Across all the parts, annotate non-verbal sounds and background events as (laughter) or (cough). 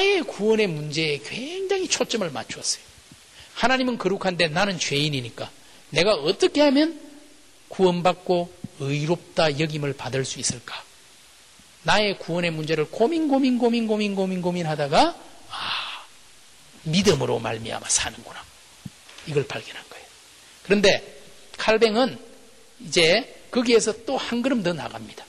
나의 구원의 문제에 굉장히 초점을 맞추었어요. 하나님은 거룩한데 나는 죄인이니까 내가 어떻게 하면 구원받고 의롭다 여김을 받을 수 있을까? 나의 구원의 문제를 고민 고민 고민 고민 고민 고민하다가 아 믿음으로 말미암아 사는구나 이걸 발견한 거예요. 그런데 칼뱅은 이제 거기에서 또 한 걸음 더 나갑니다.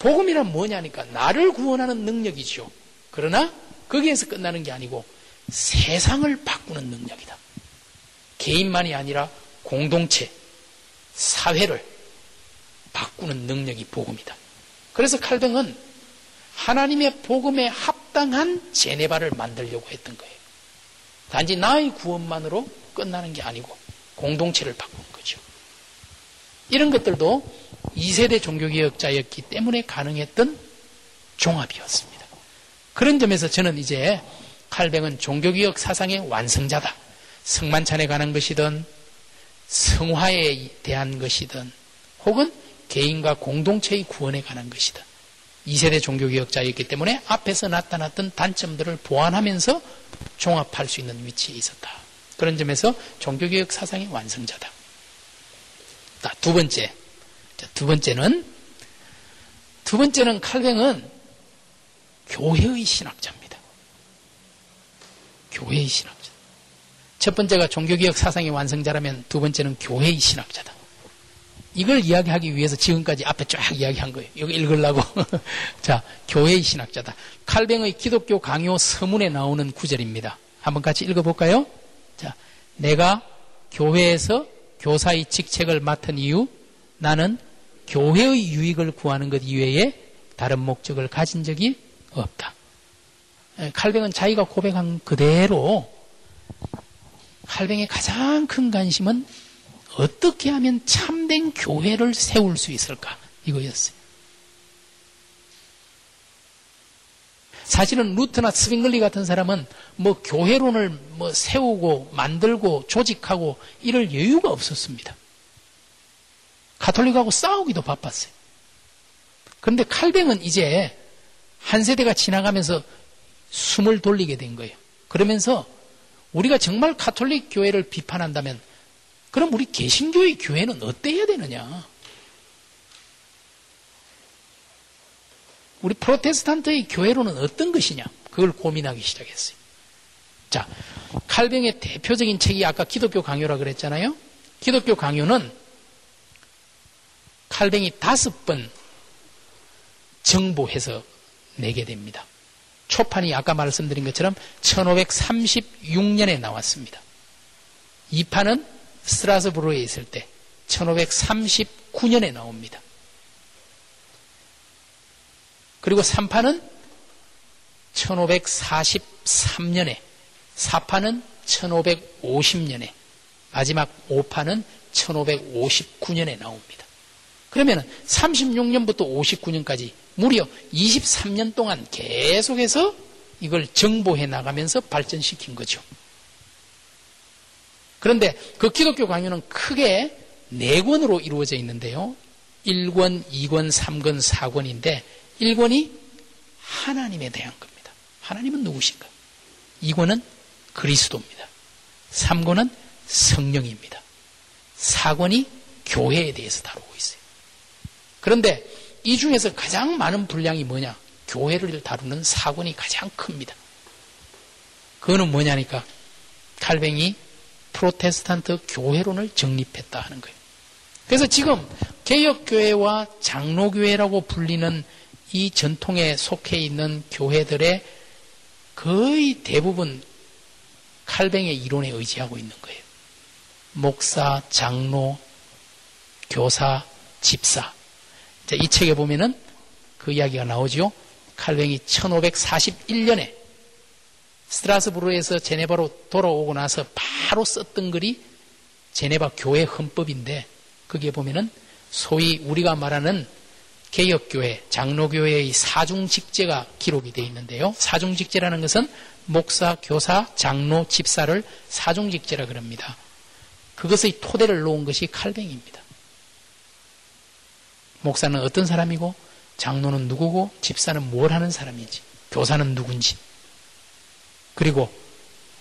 복음이란 뭐냐니까 나를 구원하는 능력이죠. 그러나 거기에서 끝나는 게 아니고 세상을 바꾸는 능력이다. 개인만이 아니라 공동체, 사회를 바꾸는 능력이 복음이다. 그래서 칼뱅은 하나님의 복음에 합당한 제네바를 만들려고 했던 거예요. 단지 나의 구원만으로 끝나는 게 아니고 공동체를 바꾸는. 이런 것들도 2세대 종교개혁자였기 때문에 가능했던 종합이었습니다. 그런 점에서 저는 이제 칼뱅은 종교개혁 사상의 완성자다. 성만찬에 관한 것이든 성화에 대한 것이든 혹은 개인과 공동체의 구원에 관한 것이다. 2세대 종교개혁자였기 때문에 앞에서 나타났던 단점들을 보완하면서 종합할 수 있는 위치에 있었다. 그런 점에서 종교개혁 사상의 완성자다. 두 번째, 두 번째는 두 번째는 칼뱅은 교회의 신학자입니다. 교회의 신학자. 첫 번째가 종교개혁 사상의 완성자라면 두 번째는 교회의 신학자다. 이걸 이야기하기 위해서 지금까지 앞에 쫙 이야기한 거예요. 이거 읽으려고. (laughs) 자, 교회의 신학자다. 칼뱅의 기독교 강요 서문에 나오는 구절입니다. 한번 같이 읽어볼까요? 자, 내가 교회에서 교사의 직책을 맡은 이유, 나는 교회의 유익을 구하는 것 이외에 다른 목적을 가진 적이 없다. 예, 칼뱅은 자기가 고백한 그대로 칼뱅의 가장 큰 관심은 어떻게 하면 참된 교회를 세울 수 있을까? 이거였어요. 사실은 루트나 스윙글리 같은 사람은 뭐 교회론을 뭐 세우고 만들고 조직하고 이럴 여유가 없었습니다. 가톨릭하고 싸우기도 바빴어요. 그런데 칼뱅은 이제 한 세대가 지나가면서 숨을 돌리게 된 거예요. 그러면서 우리가 정말 가톨릭 교회를 비판한다면 그럼 우리 개신교의 교회는 어때야 되느냐? 우리 프로테스탄트의 교회로는 어떤 것이냐? 그걸 고민하기 시작했어요. 자, 칼뱅의 대표적인 책이 아까 기독교 강요라 그랬잖아요. 기독교 강요는 칼뱅이 다섯 번 정보해서 내게 됩니다. 초판이 아까 말씀드린 것처럼 1536년에 나왔습니다. 2판은 스트라스부르에 있을 때 1539년에 나옵니다. 그리고 3판은 1543년에 4판은 1550년에 마지막 5판은 1559년에 나옵니다. 그러면 36년부터 59년까지 무려 23년 동안 계속해서 이걸 정보해 나가면서 발전시킨 거죠. 그런데 그 기독교 강요는 크게 네 권으로 이루어져 있는데요. 1권, 2권, 3권, 4권인데 1권이 하나님에 대한 겁니다. 하나님은 누구신가? 2권은 그리스도입니다. 3권은 성령입니다. 4권이 교회에 대해서 다루고 있어요. 그런데 이 중에서 가장 많은 분량이 뭐냐? 교회를 다루는 사건이 가장 큽니다. 그거는 뭐냐니까 칼뱅이 프로테스탄트 교회론을 정립했다 하는 거예요. 그래서 지금 개혁교회와 장로교회라고 불리는 이 전통에 속해 있는 교회들의 거의 대부분 칼뱅의 이론에 의지하고 있는 거예요. 목사, 장로, 교사, 집사. 이 책에 보면은 그 이야기가 나오죠. 칼뱅이 1541년에 스트라스부르에서 제네바로 돌아오고 나서 바로 썼던 글이 제네바 교회 헌법인데 거기에 보면은 소위 우리가 말하는 개혁교회, 장로교회의 사중직제가 기록이 되어 있는데요. 사중직제라는 것은 목사, 교사, 장로, 집사를 사중직제라 그럽니다. 그것의 토대를 놓은 것이 칼뱅입니다. 목사는 어떤 사람이고 장로는 누구고 집사는 뭘 하는 사람인지 교사는 누군지 그리고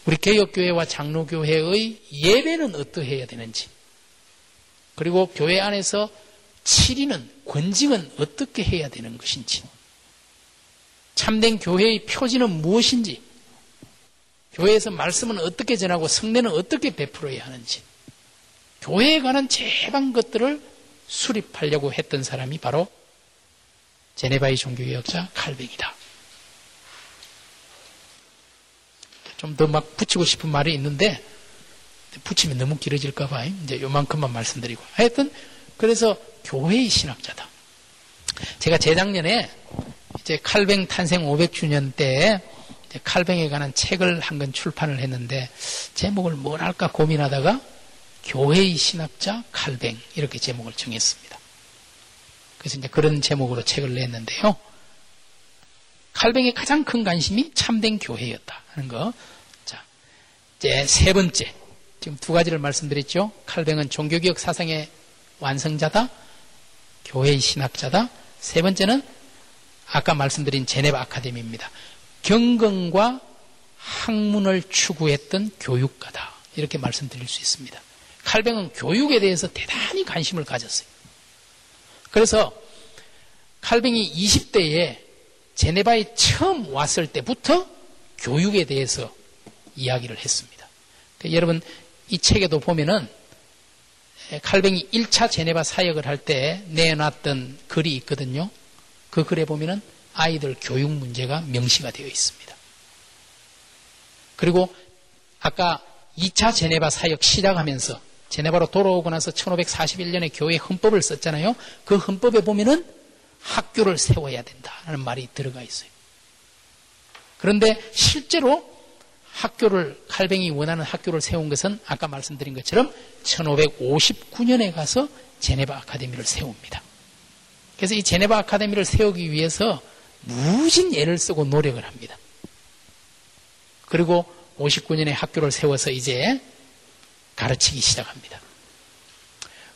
우리 개혁교회와 장로교회의 예배는 어떠해야 되는지 그리고 교회 안에서 치리는 권징은 어떻게 해야 되는 것인지. 참된 교회의 표지는 무엇인지. 교회에서 말씀은 어떻게 전하고 성례는 어떻게 베풀어야 하는지. 교회에 관한 제방 것들을 수립하려고 했던 사람이 바로 제네바의 종교개혁자 칼뱅이다. 좀 더 막 붙이고 싶은 말이 있는데 붙이면 너무 길어질까봐 이제 요만큼만 말씀드리고. 하여튼 그래서 교회의 신학자다. 제가 재작년에 이제 칼뱅 탄생 500주년 때 칼뱅에 관한 책을 한 권 출판을 했는데 제목을 뭘 할까 고민하다가 교회의 신학자 칼뱅 이렇게 제목을 정했습니다. 그래서 이제 그런 제목으로 책을 냈는데요. 칼뱅의 가장 큰 관심이 참된 교회였다 하는 거. 자, 이제 세 번째. 지금 두 가지를 말씀드렸죠. 칼뱅은 종교개혁 사상의 완성자다. 교회의 신학자다. 세 번째는 아까 말씀드린 제네바 아카데미입니다. 경건과 학문을 추구했던 교육가다. 이렇게 말씀드릴 수 있습니다. 칼뱅은 교육에 대해서 대단히 관심을 가졌어요. 그래서 칼뱅이 20대에 제네바에 처음 왔을 때부터 교육에 대해서 이야기를 했습니다. 그러니까 여러분 이 책에도 보면은 칼뱅이 1차 제네바 사역을 할 때 내놨던 글이 있거든요. 그 글에 보면은 아이들 교육 문제가 명시가 되어 있습니다. 그리고 아까 2차 제네바 사역 시작하면서 제네바로 돌아오고 나서 1541년에 교회 헌법을 썼잖아요. 그 헌법에 보면은 학교를 세워야 된다는 말이 들어가 있어요. 그런데 실제로 학교를 칼뱅이 원하는 학교를 세운 것은 아까 말씀드린 것처럼 1559년에 가서 제네바 아카데미를 세웁니다. 그래서 이 제네바 아카데미를 세우기 위해서 무진 애를 쓰고 노력을 합니다. 그리고 59년에 학교를 세워서 이제 가르치기 시작합니다.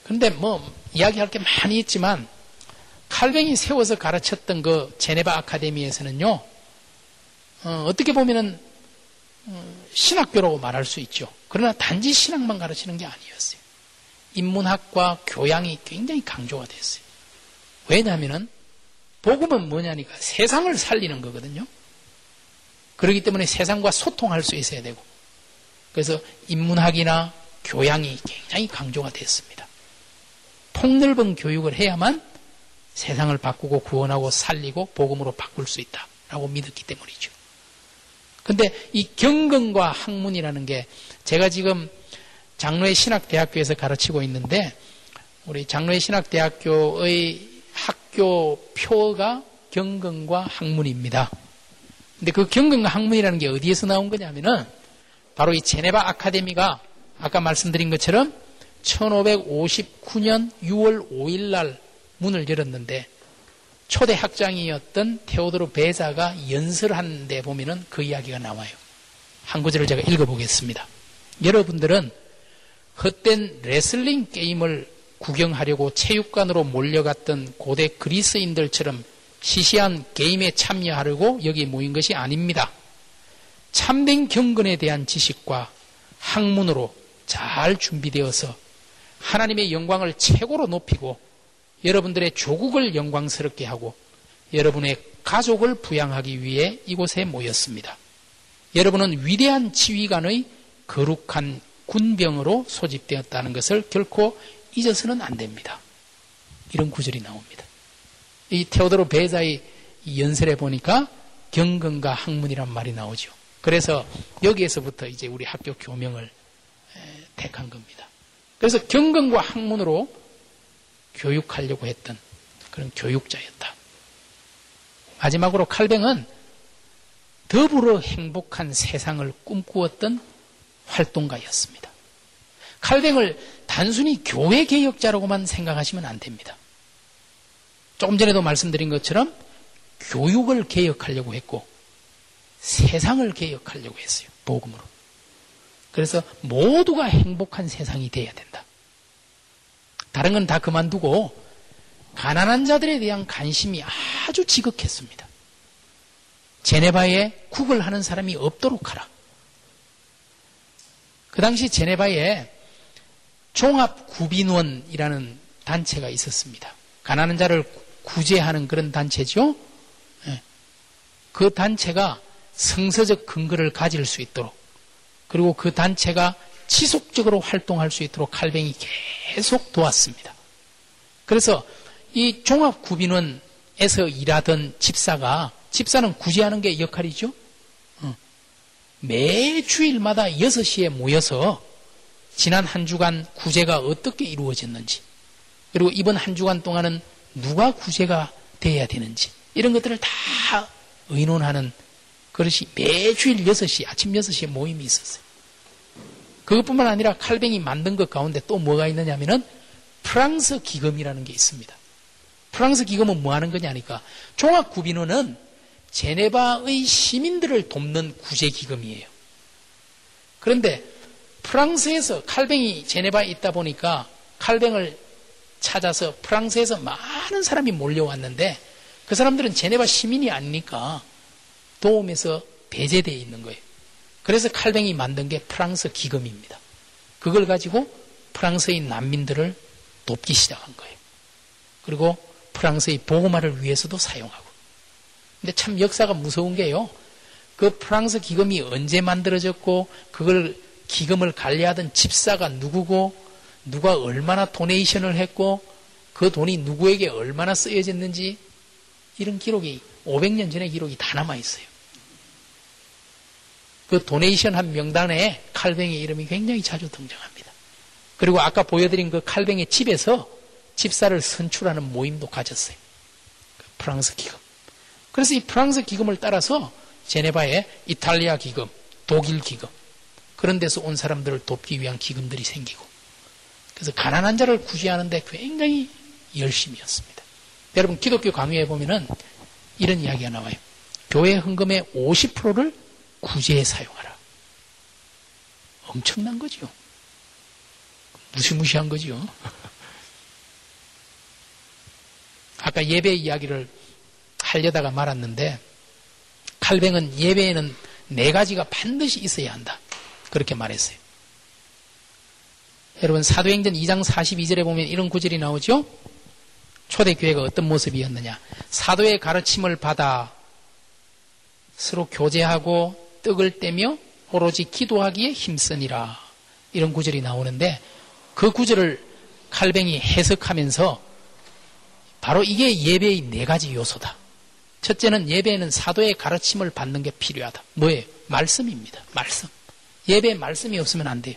그런데 뭐 이야기할 게 많이 있지만 칼뱅이 세워서 가르쳤던 그 제네바 아카데미에서는요 어, 떻게 보면은 어, 신학교라고 말할 수 있죠. 그러나 단지 신학만 가르치는 게 아니었어요. 인문학과 교양이 굉장히 강조가 됐어요. 왜냐하면은 복음은 뭐냐니까 세상을 살리는 거거든요. 그렇기 때문에 세상과 소통할 수 있어야 되고 그래서 인문학이나 교양이 굉장히 강조가 됐습니다. 폭넓은 교육을 해야만 세상을 바꾸고 구원하고 살리고 복음으로 바꿀 수 있다라고 믿었기 때문이죠. 근데 이 경건과 학문이라는 게 제가 지금 장로의 신학대학교에서 가르치고 있는데 우리 장로의 신학대학교의 학교 표가 경건과 학문입니다. 근데 그 경건과 학문이라는 게 어디에서 나온 거냐면은 바로 이 제네바 아카데미가 아까 말씀드린 것처럼 1559년 6월 5일 날 문을 열었는데 초대 학장이었던 테오도르 베자가 연설한 데 보면은 그 이야기가 나와요. 한 구절을 제가 읽어보겠습니다. 여러분들은 헛된 레슬링 게임을 구경하려고 체육관으로 몰려갔던 고대 그리스인들처럼 시시한 게임에 참여하려고 여기 모인 것이 아닙니다. 참된 경건에 대한 지식과 학문으로 잘 준비되어서 하나님의 영광을 최고로 높이고 여러분들의 조국을 영광스럽게 하고 여러분의 가족을 부양하기 위해 이곳에 모였습니다. 여러분은 위대한 지휘관의 거룩한 군병으로 소집되었다는 것을 결코 잊어서는 안 됩니다. 이런 구절이 나옵니다. 이 테오도로 베자의 연설에 보니까 경건과 학문이란 말이 나오죠. 그래서 여기에서부터 이제 우리 학교 교명을 택한 겁니다. 그래서 경건과 학문으로 교육하려고 했던 그런 교육자였다. 마지막으로 칼뱅은 더불어 행복한 세상을 꿈꾸었던 활동가였습니다. 칼뱅을 단순히 교회 개혁자라고만 생각하시면 안 됩니다. 조금 전에도 말씀드린 것처럼 교육을 개혁하려고 했고 세상을 개혁하려고 했어요. 복음으로. 그래서 모두가 행복한 세상이 돼야 된다. 다른 건 다 그만두고 가난한 자들에 대한 관심이 아주 지극했습니다. 제네바에 국을 하는 사람이 없도록 하라. 그 당시 제네바에 종합구빈원이라는 단체가 있었습니다. 가난한 자를 구제하는 그런 단체죠. 예. 그 단체가 성서적 근거를 가질 수 있도록 그리고 그 단체가 지속적으로 활동할 수 있도록 칼뱅이 계속 도왔습니다. 그래서 이 종합구빈원에서 일하던 집사가 집사는 구제하는 게 역할이죠. 어. 매 주일마다 6시에 모여서 지난 한 주간 구제가 어떻게 이루어졌는지 그리고 이번 한 주간 동안은 누가 구제가 돼야 되는지 이런 것들을 다 의논하는 그것이 매주일 6시 아침 6시에 모임이 있었어요. 그것뿐만 아니라 칼뱅이 만든 것 가운데 또 뭐가 있느냐면은 프랑스 기금이라는 게 있습니다. 프랑스 기금은 뭐 하는 거냐니까 종합구빈원은 제네바의 시민들을 돕는 구제 기금이에요. 그런데 프랑스에서 칼뱅이 제네바에 있다 보니까 칼뱅을 찾아서 프랑스에서 많은 사람이 몰려왔는데 그 사람들은 제네바 시민이 아니니까 도움에서 배제되어 있는 거예요. 그래서 칼뱅이 만든 게 프랑스 기금입니다. 그걸 가지고 프랑스의 난민들을 돕기 시작한 거예요. 그리고 프랑스의 보고마를 위해서도 사용하고. 근데 참 역사가 무서운 게요. 그 프랑스 기금이 언제 만들어졌고 그걸 기금을 관리하던 집사가 누구고 누가 얼마나 도네이션을 했고 그 돈이 누구에게 얼마나 쓰여졌는지 이런 기록이 500년 전의 기록이 다 남아 있어요. 그 도네이션 한 명단에 칼뱅의 이름이 굉장히 자주 등장합니다. 그리고 아까 보여드린 그 칼뱅의 집에서 집사를 선출하는 모임도 가졌어요. 그 프랑스 기금. 그래서 이 프랑스 기금을 따라서 제네바에 이탈리아 기금, 독일 기금, 그런 데서 온 사람들을 돕기 위한 기금들이 생기고, 그래서 가난한 자를 구제하는데 굉장히 열심이었습니다. 여러분, 기독교 강의에 보면은 이런 이야기가 나와요. 교회 헌금의 50%를 구제에 사용하라. 엄청난 거죠. 무시무시한 거죠. (laughs) 아까 예배 이야기를 하려다가 말았는데 칼뱅은 예배에는 네 가지가 반드시 있어야 한다. 그렇게 말했어요. 여러분 사도행전 2장 42절에 보면 이런 구절이 나오죠. 초대교회가 어떤 모습이었느냐. 사도의 가르침을 받아 서로 교제하고 떡을 떼며 오로지 기도하기에 힘쓰니라. 이런 구절이 나오는데 그 구절을 칼뱅이 해석하면서 바로 이게 예배의 네 가지 요소다. 첫째는 예배에는 사도의 가르침을 받는 게 필요하다. 뭐예요? 말씀입니다. 말씀. 예배에 말씀이 없으면 안 돼요.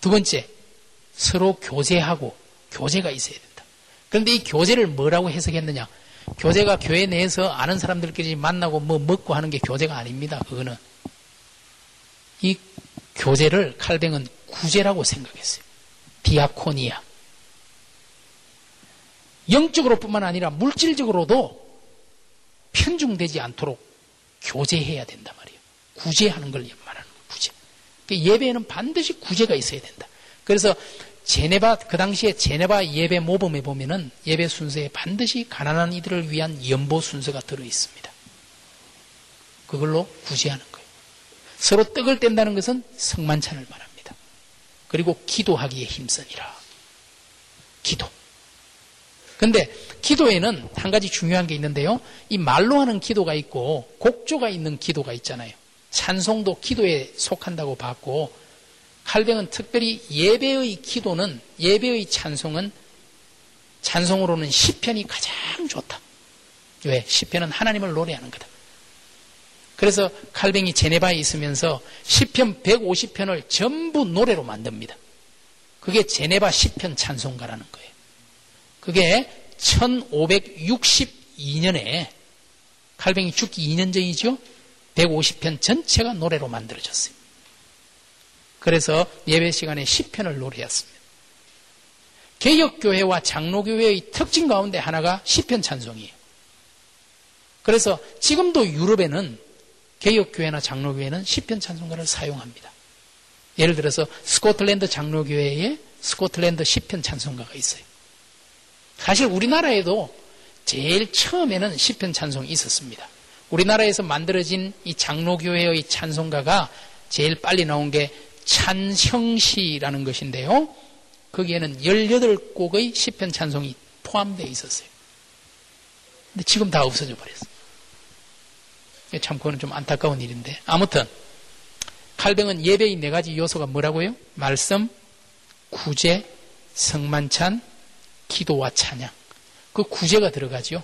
두 번째, 서로 교제하고 교제가 있어야 된다. 그런데 이 교제를 뭐라고 해석했느냐? 교제가 교회 내에서 아는 사람들끼리 만나고 뭐 먹고 하는 게 교제가 아닙니다. 그거는. 이 교제를 칼뱅은 구제라고 생각했어요. 디아코니아. 영적으로 뿐만 아니라 물질적으로도 편중되지 않도록 교제해야 된단 말이에요. 구제하는 걸 말하는 거예요. 구제. 그러니까 예배에는 반드시 구제가 있어야 된다. 그래서 제네바 그 당시에 제네바 예배 모범에 보면은 예배 순서에 반드시 가난한 이들을 위한 연보 순서가 들어 있습니다. 그걸로 구제하는 거예요. 서로 떡을 뗀다는 것은 성만찬을 말합니다. 그리고 기도하기에 힘쓰니라. 기도. 근데 기도에는 한 가지 중요한 게 있는데요. 이 말로 하는 기도가 있고 곡조가 있는 기도가 있잖아요. 찬송도 기도에 속한다고 봤고 칼뱅은 특별히 예배의 기도는 예배의 찬송은 찬송으로는 시편이 가장 좋다. 왜? 시편은 하나님을 노래하는 거다. 그래서 칼뱅이 제네바에 있으면서 시편 150편을 전부 노래로 만듭니다. 그게 제네바 시편 찬송가라는 거예요. 그게 1562년에 칼뱅이 죽기 2년 전이죠. 150편 전체가 노래로 만들어졌어요. 그래서 예배 시간에 시편을 노래했습니다. 개혁교회와 장로교회의 특징 가운데 하나가 시편 찬송이에요. 그래서 지금도 유럽에는 개혁교회나 장로교회는 시편 찬송가를 사용합니다. 예를 들어서 스코틀랜드 장로교회에 스코틀랜드 시편 찬송가가 있어요. 사실 우리나라에도 제일 처음에는 시편 찬송이 있었습니다. 우리나라에서 만들어진 이 장로교회의 찬송가가 제일 빨리 나온 게 찬형시라는 것인데요. 거기에는 18곡의 시편 찬송이 포함되어 있었어요. 근데 지금 다 없어져 버렸어요. 참 그거는 좀 안타까운 일인데 아무튼 칼뱅은 예배의 네 가지 요소가 뭐라고요? 말씀, 구제, 성만찬, 기도와 찬양. 그 구제가 들어가죠.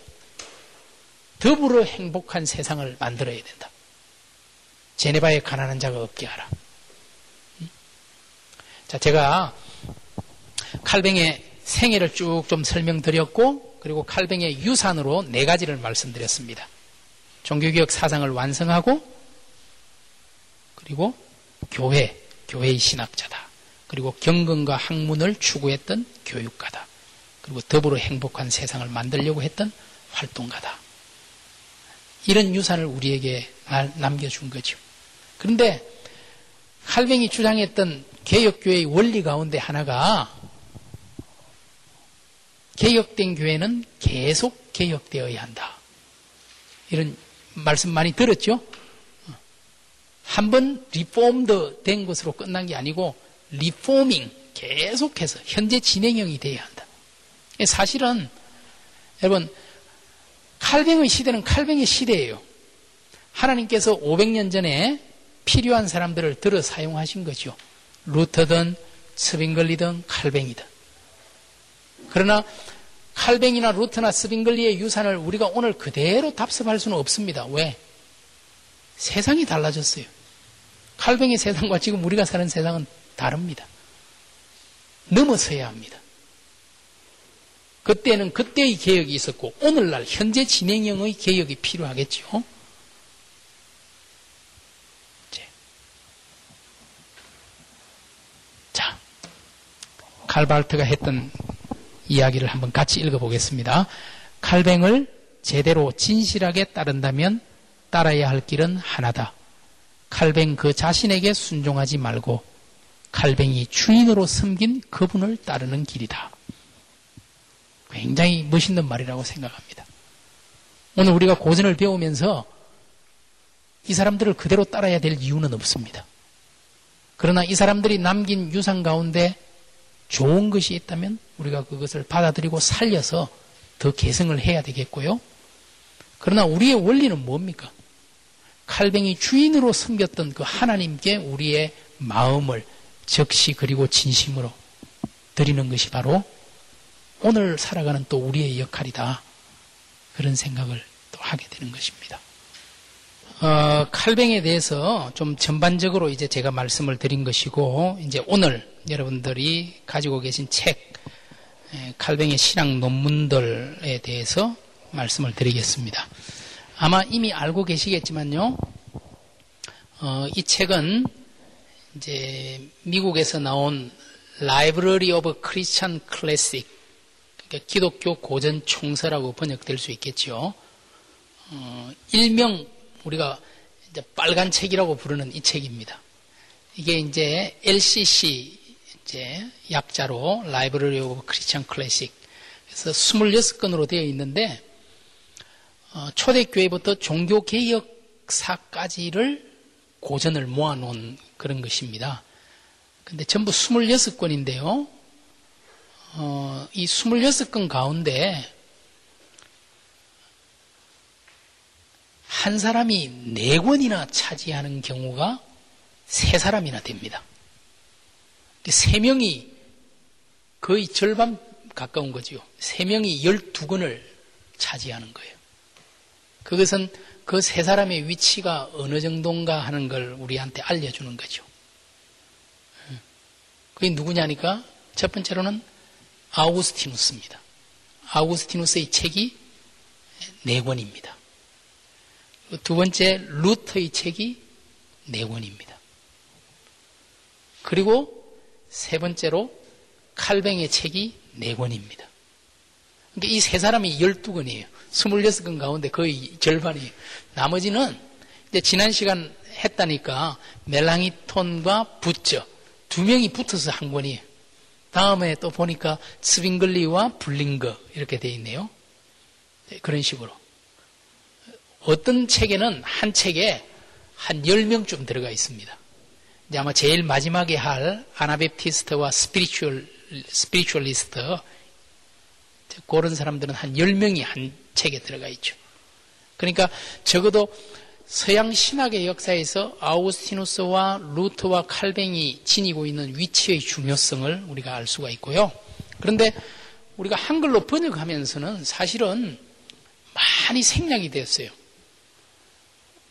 더불어 행복한 세상을 만들어야 된다. 제네바에 가난한 자가 없게 하라. 자, 제가 칼뱅의 생애를 쭉 좀 설명드렸고, 그리고 칼뱅의 유산으로 네 가지를 말씀드렸습니다. 종교개혁 사상을 완성하고, 그리고 교회, 교회의 신학자다. 그리고 경건과 학문을 추구했던 교육가다. 그리고 더불어 행복한 세상을 만들려고 했던 활동가다. 이런 유산을 우리에게 남겨준 거죠. 그런데 칼뱅이 주장했던 개혁교회의 원리 가운데 하나가 개혁된 교회는 계속 개혁되어야 한다. 이런 말씀 많이 들었죠? 한 번 reformed 된 것으로 끝난 게 아니고 reforming 계속해서 현재 진행형이 돼야 한다. 사실은 여러분 칼뱅의 시대는 칼뱅의 시대예요. 하나님께서 500년 전에 필요한 사람들을 들어 사용하신 거죠. 루터든 스빙글리든 칼뱅이든. 그러나 칼뱅이나 루트나 스빙글리의 유산을 우리가 오늘 그대로 답습할 수는 없습니다. 왜? 세상이 달라졌어요. 칼뱅의 세상과 지금 우리가 사는 세상은 다릅니다. 넘어서야 합니다. 그때는 그때의 개혁이 있었고 오늘날 현재 진행형의 개혁이 필요하겠죠. 자, 칼발트가 했던 이야기를 한번 같이 읽어보겠습니다. 칼뱅을 제대로 진실하게 따른다면 따라야 할 길은 하나다. 칼뱅 그 자신에게 순종하지 말고 칼뱅이 주인으로 섬긴 그분을 따르는 길이다. 굉장히 멋있는 말이라고 생각합니다. 오늘 우리가 고전을 배우면서 이 사람들을 그대로 따라야 될 이유는 없습니다. 그러나 이 사람들이 남긴 유산 가운데 좋은 것이 있다면 우리가 그것을 받아들이고 살려서 더 개성을 해야 되겠고요. 그러나 우리의 원리는 뭡니까? 칼뱅이 주인으로 섬겼던 그 하나님께 우리의 마음을 적시 그리고 진심으로 드리는 것이 바로 오늘 살아가는 또 우리의 역할이다. 그런 생각을 또 하게 되는 것입니다. 어, 칼뱅에 대해서 좀 전반적으로 이제 제가 말씀을 드린 것이고, 이제 오늘 여러분들이 가지고 계신 책, 칼뱅의 신학 논문들에 대해서 말씀을 드리겠습니다. 아마 이미 알고 계시겠지만요, 어, 이 책은 이제 미국에서 나온 Library of Christian Classics 기독교 고전 총서라고 번역될 수 있겠죠. 어, 일명 우리가 빨간 책이라고 부르는 이 책입니다. 이게 이제 LCC 이제 약자로 Library of Christian Classics 그래서 26권으로 되어 있는데 어, 초대교회부터 종교개혁사까지를 고전을 모아놓은 그런 것입니다. 근데 전부 26권인데요. 어, 이 26권 가운데 한 사람이 네 권이나 차지하는 경우가 세 사람이나 됩니다. 세 명이 거의 절반 가까운 거죠. 세 명이 12권을 차지하는 거예요. 그것은 그 세 사람의 위치가 어느 정도인가 하는 걸 우리한테 알려주는 거죠. 그게 누구냐니까 첫 번째로는 아우구스티누스입니다. 아우구스티누스의 책이 네 권입니다. 두 번째 루터의 책이 네 권입니다. 그리고 세 번째로 칼뱅의 책이 네 권입니다. 그러니까 이 세 사람이 12권이에요. 26권 가운데 거의 절반이에요. 나머지는 이제 지난 시간 했다니까 멜랑이톤과 붙죠. 두 명이 붙어서 한 권이에요. 다음에 또 보니까 츠빙글리와 불링거 이렇게 돼 있네요. 네, 그런 식으로. 어떤 책에는 한 책에 한 10명쯤 들어가 있습니다. 이제 아마 제일 마지막에 할 Anabaptist와 spiritual, spiritualist 그런 사람들은 한 10명이 한 책에 들어가 있죠. 그러니까 적어도 서양 신학의 역사에서 아우구스티누스와 루터와 칼뱅이 지니고 있는 위치의 중요성을 우리가 알 수가 있고요. 그런데 우리가 한글로 번역하면서는 사실은 많이 생략이 됐어요.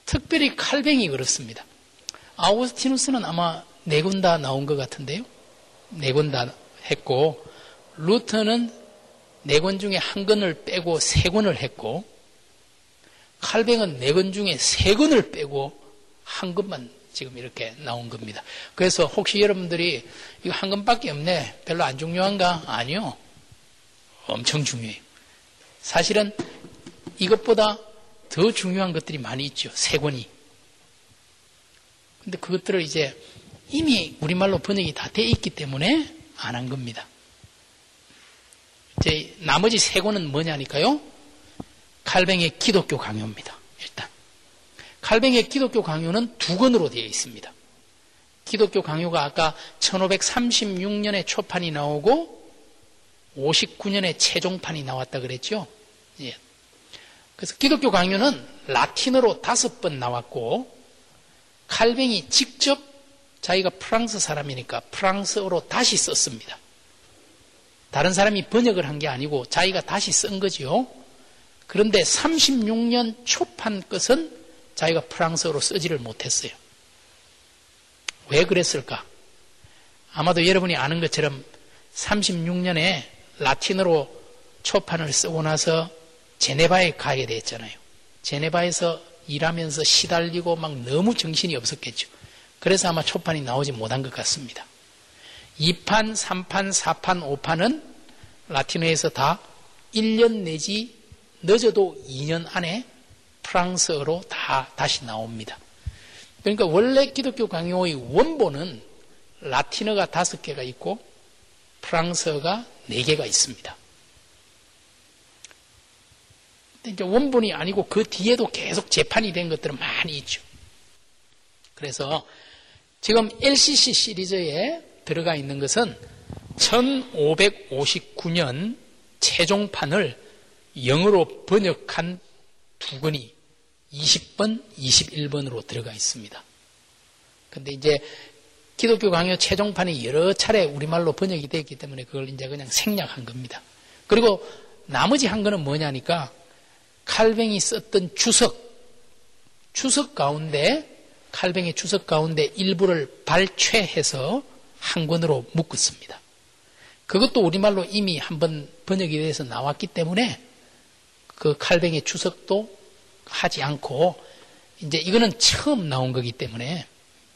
특별히 칼뱅이 그렇습니다. 아우스티누스는 아마 네 권 다 나온 것 같은데요. 네 권 다 했고, 루터는 네 권 중에 한 권을 빼고 세 권을 했고, 칼뱅은 네 권 중에 세 권을 빼고 한 권만 지금 이렇게 나온 겁니다. 그래서 혹시 여러분들이 이거 한 권밖에 없네. 별로 안 중요한가? 아니요. 엄청 중요해요. 사실은 이것보다 더 중요한 것들이 많이 있죠. 세 권이. 근데 그것들을 이제 이미 우리말로 번역이 다 돼 있기 때문에 안 한 겁니다. 이제 나머지 세 권은 뭐냐니까요? 칼뱅의 기독교 강요입니다. 일단. 칼뱅의 기독교 강요는 두 권으로 되어 있습니다. 기독교 강요가 아까 1536년에 초판이 나오고 59년에 최종판이 나왔다 그랬죠? 예. 그래서 기독교 강요는 라틴어로 다섯 번 나왔고 칼뱅이 직접 자기가 프랑스 사람이니까 프랑스어로 다시 썼습니다. 다른 사람이 번역을 한 게 아니고 자기가 다시 쓴 거지요. 그런데 36년 초판 것은 자기가 프랑스어로 쓰지를 못했어요. 왜 그랬을까? 아마도 여러분이 아는 것처럼 36년에 라틴어로 초판을 쓰고 나서 제네바에 가게 됐잖아요. 제네바에서 일하면서 시달리고 막 너무 정신이 없었겠죠. 그래서 아마 초판이 나오지 못한 것 같습니다. 2판, 3판, 4판, 5판은 라틴어에서 다 1년 내지 늦어도 2년 안에 프랑스어로 다 다시 나옵니다. 그러니까 원래 기독교 강요의 원본은 라틴어가 다섯 개가 있고 프랑스어가 네 개가 있습니다. 이제 원본이 아니고 그 뒤에도 계속 재판이 된 것들은 많이 있죠. 그래서 지금 LCC 시리즈에 들어가 있는 것은 1559년 최종판을 영어로 번역한 두 권이 20번, 21번으로 들어가 있습니다. 근데 이제 기독교 강요 최종판이 여러 차례 우리말로 번역이 되었기 때문에 그걸 이제 그냥 생략한 겁니다. 그리고 나머지 한 거는 뭐냐니까 칼뱅이 썼던 주석, 주석 가운데, 칼뱅의 주석 가운데 일부를 발췌해서 한 권으로 묶었습니다. 그것도 우리말로 이미 한번 번역이 돼서 나왔기 때문에 그 칼뱅의 주석도 하지 않고 이제 이거는 처음 나온 거기 때문에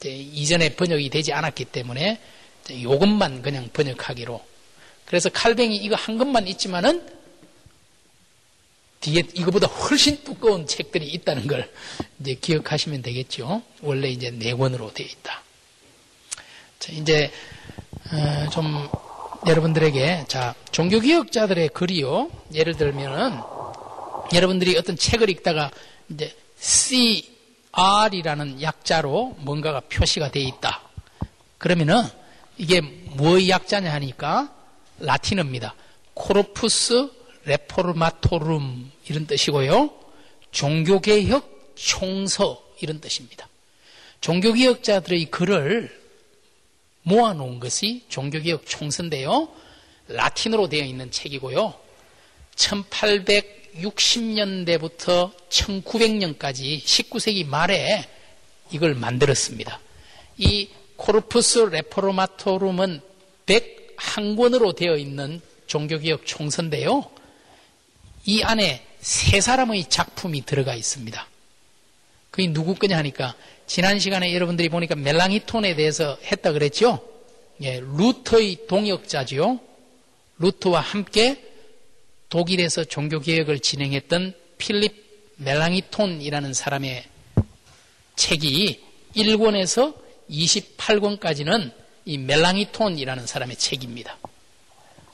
이전에 번역이 되지 않았기 때문에 이것만 그냥 번역하기로 그래서 칼뱅이 이거 한 것만 있지만은 뒤에 이거보다 훨씬 두꺼운 책들이 있다는 걸 이제 기억하시면 되겠죠. 원래 이제 네 권으로 되어 있다. 자, 이제 어, 좀 여러분들에게 자 종교 개혁자들의 글이요. 예를 들면은 여러분들이 어떤 책을 읽다가 이제 CR이라는 약자로 뭔가가 표시가 되어 있다. 그러면은 이게 뭐의 약자냐 하니까 라틴어입니다. 코르푸스 레포르마토룸 이런 뜻이고요. 종교개혁 총서 이런 뜻입니다. 종교개혁자들의 글을 모아놓은 것이 종교개혁 총서인데요. 라틴어로 되어 있는 책이고요. 1860년대부터 1900년까지 19세기 말에 이걸 만들었습니다. 이 코르푸스 레포르마토룸은 101권으로 되어 있는 종교개혁 총서인데요. 이 안에 세 사람의 작품이 들어가 있습니다. 그게 누구 거냐 하니까 지난 시간에 여러분들이 보니까 멜랑이톤에 대해서 했다 그랬죠? 예, 루터의 동역자지요. 루터와 함께 독일에서 종교개혁을 진행했던 필립 멜랑이톤이라는 사람의 책이 1권에서 28권까지는 이 멜랑이톤이라는 사람의 책입니다.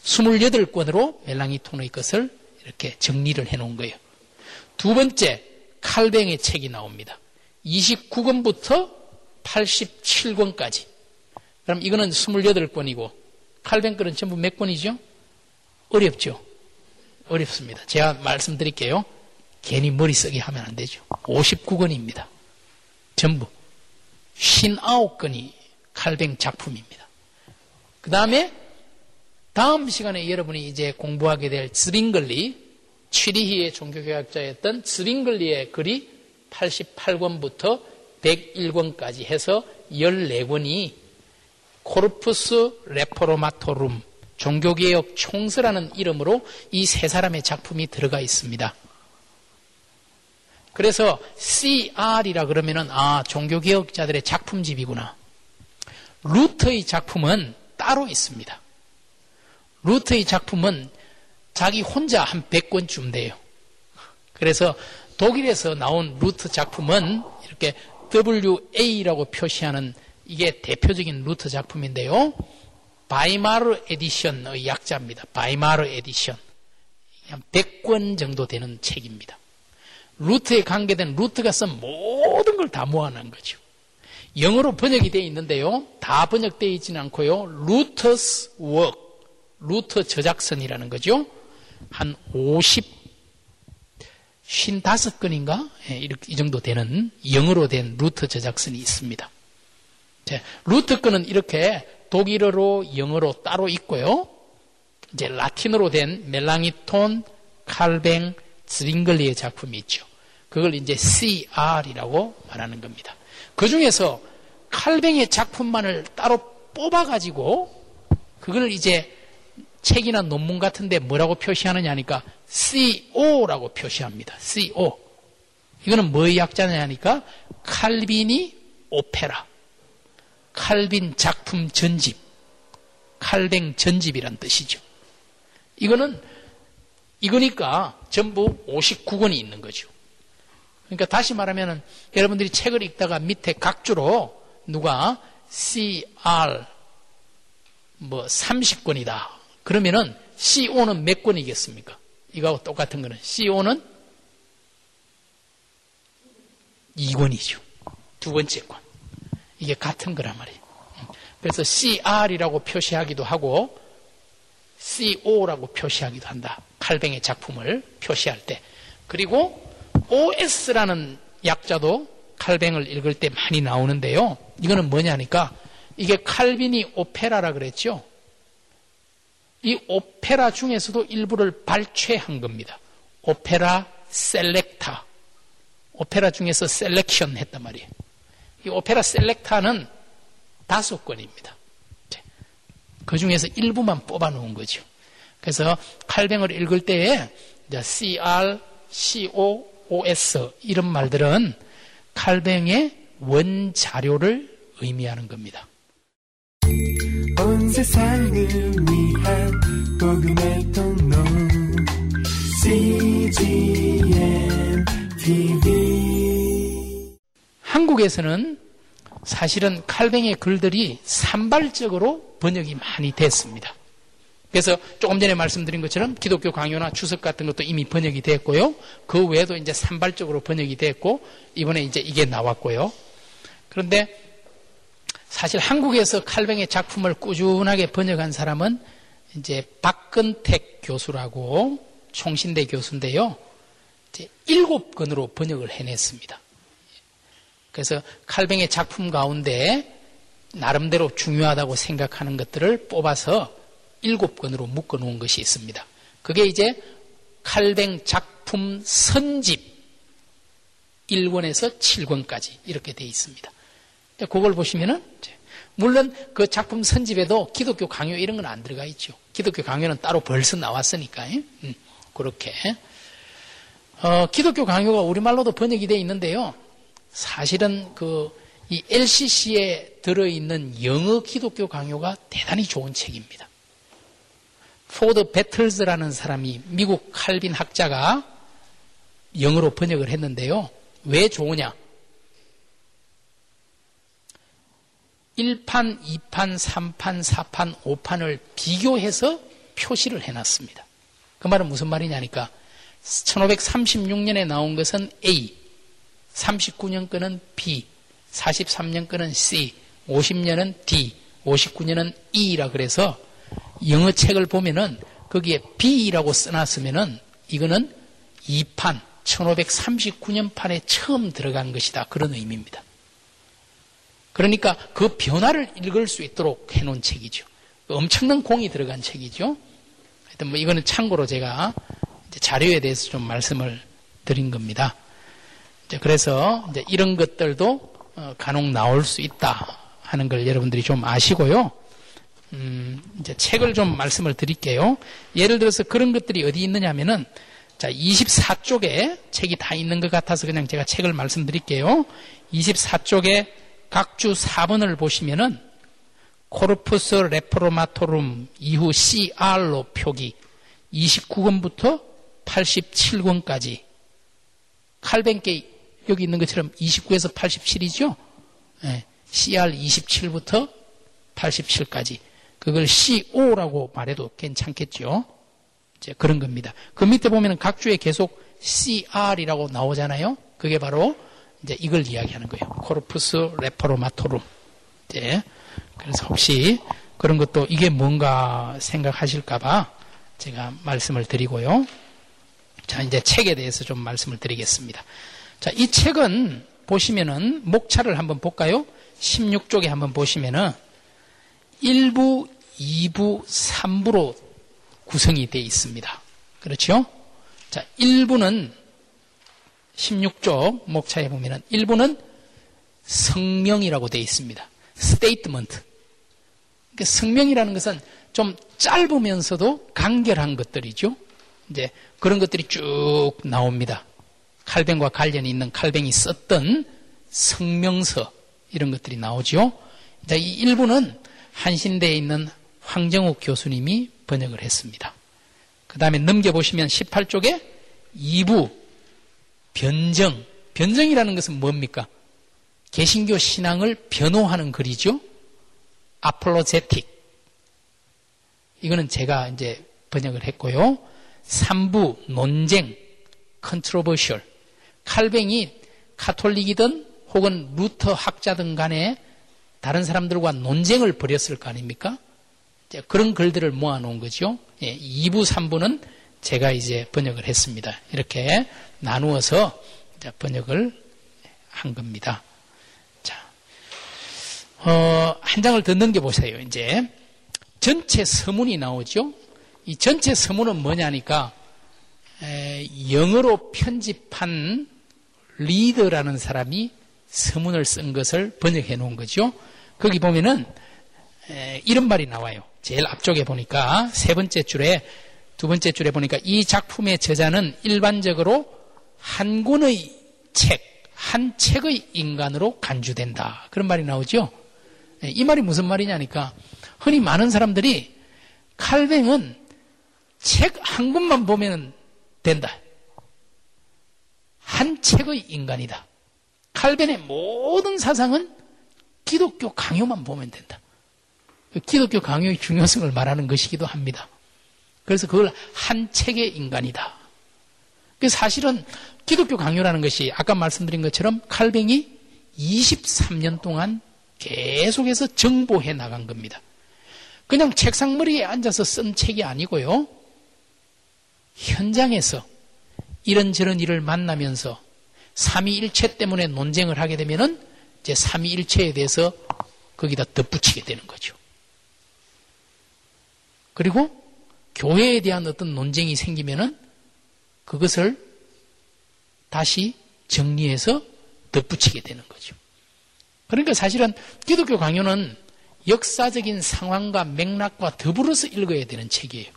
28권으로 멜랑이톤의 것을 이렇게 정리를 해 놓은 거예요. 두 번째, 칼뱅의 책이 나옵니다. 29권부터 87권까지. 그럼 이거는 28권이고, 칼뱅 글은 전부 몇 권이죠? 어렵죠? 어렵습니다. 제가 말씀드릴게요. 괜히 머리 쓰게 하면 안 되죠. 59권입니다. 전부. 59건이 칼뱅 작품입니다. 그 다음에 다음 시간에 여러분이 이제 공부하게 될 즈링글리, 취리히의 종교교학자였던 즈링글리의 글이 88권부터 101권까지 해서 14권이 코르푸스 레포로마토룸 종교개혁 총서라는 이름으로 이 세 사람의 작품이 들어가 있습니다. 그래서 CR이라 그러면은 아 종교개혁자들의 작품집이구나. 루터의 작품은 따로 있습니다. 루터의 작품은 자기 혼자 한 100권쯤 돼요. 그래서 독일에서 나온 루터 작품은 이렇게 WA라고 표시하는 이게 대표적인 루터 작품인데요. 바이마르 edition의 약자입니다. 바이마르 에디션. 한 100권 정도 되는 책입니다. 루터에 관계된 루터가 쓴 모든 걸 다 모아놓은 거죠. 영어로 번역이 되어 있는데요. 다 번역되어 있지는 않고요. Luther's Works, 루터 저작선이라는 거죠. 한 50, 55권인가? 예, 이 정도 되는 영어로 된 루터 저작선이 있습니다. 루터 거는 이렇게 독일어로 영어로 따로 있고요. 이제 라틴어로 된 멜란히톤, 칼뱅, 츠빙글리의 작품이 있죠. 그걸 이제 CR이라고 말하는 겁니다. 그 중에서 칼뱅의 작품만을 따로 뽑아가지고 그걸 이제 책이나 논문 같은데 뭐라고 표시하느냐 하니까 CO라고 표시합니다. CO. 이거는 뭐의 약자냐 하니까 칼빈이 오페라. 칼빈 작품 전집. 칼뱅 전집이란 뜻이죠. 이거는 이거니까 전부 59권이 있는 거죠. 그러니까 다시 말하면 여러분들이 책을 읽다가 밑에 각주로 누가 CR 뭐 30권이다. 그러면은 CO는 몇 권이겠습니까? 이거하고 똑같은 거는 CO는 2권이죠. 두 번째 권. 이게 같은 거란 말이에요. 그래서 CR이라고 표시하기도 하고 CO라고 표시하기도 한다. 칼뱅의 작품을 표시할 때. 그리고 OS라는 약자도 칼뱅을 읽을 때 많이 나오는데요. 이거는 뭐냐니까 이게 칼빈이 오페라라 그랬죠. 이 Opera 중에서도 일부를 발췌한 겁니다. Opera Selecta. Opera 중에서 selection 했단 말이에요. 이 오페라 셀렉타는 다섯 권입니다. 그 중에서 일부만 뽑아 놓은 거죠. 그래서 칼뱅을 읽을 때에 CR, CO, OS 이런 말들은 칼뱅의 원자료를 의미하는 겁니다. 온 세상을 위한 복음의 통로 CGM TV 한국에서는 사실은 칼뱅의 글들이 산발적으로 번역이 많이 됐습니다. 그래서 조금 전에 말씀드린 것처럼 기독교 강요나 주석 같은 것도 이미 번역이 됐고요. 그 외에도 이제 산발적으로 번역이 됐고 이번에 이제 이게 나왔고요. 그런데 사실 한국에서 칼뱅의 작품을 꾸준하게 번역한 사람은 이제 박근택 교수라고 총신대 교수인데요. 이제 일곱 권으로 번역을 해냈습니다. 그래서 칼뱅의 작품 가운데 나름대로 중요하다고 생각하는 것들을 뽑아서 일곱 권으로 묶어 놓은 것이 있습니다. 그게 이제 칼뱅 작품 선집 1권에서 7권까지 이렇게 되어 있습니다. 그걸 보시면은 물론 그 작품 선집에도 기독교 강요 이런 건 안 들어가 있죠. 기독교 강요는 따로 벌써 나왔으니까 음, 그렇게 어, 기독교 강요가 우리말로도 번역이 되어 있는데요. 사실은 그 이 LCC에 들어있는 영어 기독교 강요가 대단히 좋은 책입니다. 포드 배틀즈라는 사람이 미국 칼빈 학자가 영어로 번역을 했는데요. 왜 좋으냐? 1판, 2판, 3판, 4판, 5판을 비교해서 표시를 해놨습니다. 그 말은 무슨 말이냐니까 1536년에 나온 것은 A, 39년 거는 B, 43년 거는 C, 50년은 D, 59년은 E라 그래서 영어 책을 보면은 거기에 B라고 써놨으면은 이거는 2판, 1539년 판에 처음 들어간 것이다. 그런 의미입니다. 그러니까 그 변화를 읽을 수 있도록 해놓은 책이죠. 엄청난 공이 들어간 책이죠. 하여튼 뭐 이거는 참고로 제가 자료에 대해서 좀 말씀을 드린 겁니다. 그래서 이제 이런 것들도 어, 간혹 나올 수 있다 하는 걸 여러분들이 좀 아시고요. 음, 이제 책을 좀 말씀을 드릴게요. 예를 들어서 그런 것들이 어디 있느냐면은 자, 24쪽에 책이 다 있는 것 같아서 그냥 제가 책을 말씀드릴게요. 24쪽에 각주 4번을 보시면은 코르푸스 레프로마토룸 이후 CR로 표기 29권부터 87권까지 칼뱅게 여기 있는 것처럼 29에서 87이죠. 네, CR 27부터 87까지 그걸 CO라고 말해도 괜찮겠죠. 이제 그런 겁니다. 그 밑에 보면 각주에 계속 CR이라고 나오잖아요. 그게 바로 이제 이걸 이야기하는 거예요. 코르푸스 레퍼로마토룸. 이제 그래서 혹시 그런 것도 이게 뭔가 생각하실까봐 제가 말씀을 드리고요. 자, 이제 책에 대해서 좀 말씀을 드리겠습니다. 자, 이 책은 보시면은 목차를 한번 볼까요? 16쪽에 한번 보시면은 1부, 2부, 3부로 구성이 되어 있습니다. 그렇죠? 자, 1부는 16쪽 목차에 보면은 1부는 성명이라고 되어 있습니다. statement. 그러니까 성명이라는 것은 좀 짧으면서도 간결한 것들이죠. 이제 그런 것들이 쭉 나옵니다. 칼뱅과 관련이 있는 칼뱅이 썼던 성명서 이런 것들이 나오죠. 이제 이 일부는 한신대에 있는 황정욱 교수님이 번역을 했습니다. 그 다음에 넘겨보시면 18쪽에 2부 변정. 변정이라는 것은 뭡니까? 개신교 신앙을 변호하는 글이죠. apologetic. 이거는 제가 이제 번역을 했고요. 3부 논쟁, controversial. 칼뱅이 카톨릭이든 혹은 루터 학자든 간에 다른 사람들과 논쟁을 벌였을 거 아닙니까? 그런 글들을 모아놓은 거죠. 예, 2부, 3부는 제가 이제 번역을 했습니다. 이렇게 나누어서 번역을 한 겁니다. 자, 어, 한 장을 더 넘겨보세요. 이제 전체 서문이 나오죠. 이 전체 서문은 뭐냐니까 에, 영어로 편집한 리더라는 사람이 서문을 쓴 것을 번역해 놓은 거죠. 거기 보면은 에, 이런 말이 나와요. 제일 앞쪽에 보니까 세 번째 줄에 두 번째 줄에 보니까 이 작품의 저자는 일반적으로 한 권의 책, 한 책의 인간으로 간주된다. 그런 말이 나오죠. 이 말이 무슨 말이냐니까 흔히 많은 사람들이 칼뱅은 책 한 권만 보면 된다. 한 책의 인간이다. 칼벤의 모든 사상은 기독교 강요만 보면 된다. 기독교 강요의 중요성을 말하는 것이기도 합니다. 그래서 그걸 한 책의 인간이다. 그 사실은 기독교 강요라는 것이 아까 말씀드린 것처럼 칼뱅이 23년 동안 계속해서 정보해 나간 겁니다. 그냥 책상머리에 앉아서 쓴 책이 아니고요. 현장에서 이런저런 일을 만나면서 삼위일체 때문에 논쟁을 하게 되면은 이제 삼위일체에 대해서 거기다 덧붙이게 되는 거죠. 그리고 교회에 대한 어떤 논쟁이 생기면은 그것을 다시 정리해서 덧붙이게 되는 거죠. 그러니까 사실은 기독교 강요는 역사적인 상황과 맥락과 더불어서 읽어야 되는 책이에요.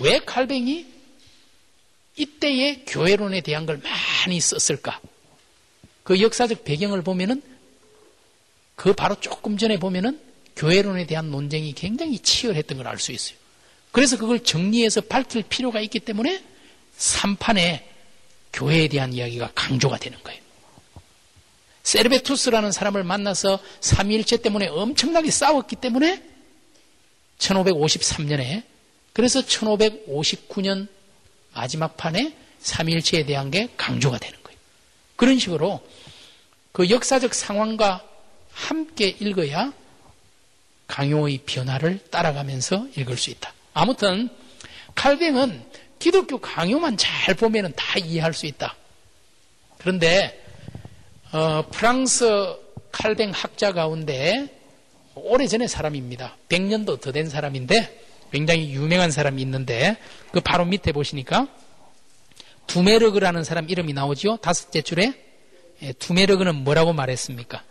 왜 칼뱅이 이때의 교회론에 대한 걸 많이 썼을까? 그 역사적 배경을 보면은 그 바로 조금 전에 보면은 교회론에 대한 논쟁이 굉장히 치열했던 걸 알 수 있어요. 그래서 그걸 정리해서 밝힐 필요가 있기 때문에 3판에 교회에 대한 이야기가 강조가 되는 거예요. 세르베투스라는 사람을 만나서 삼위일체 때문에 엄청나게 싸웠기 때문에 1553년에 그래서 1559년 마지막 판에 삼일체에 대한 게 강조가 되는 거예요. 그런 식으로 그 역사적 상황과 함께 읽어야 강요의 변화를 따라가면서 읽을 수 있다. 아무튼 칼뱅은 기독교 강요만 잘 보면 다 이해할 수 있다. 그런데 어, 프랑스 칼뱅 학자 가운데 오래전의 사람입니다. 100년도 더 된 사람인데 굉장히 유명한 사람이 있는데 그 바로 밑에 보시니까 두메르그라는 사람 이름이 나오죠. 다섯째 줄에 예, 두메르그는 뭐라고 말했습니까?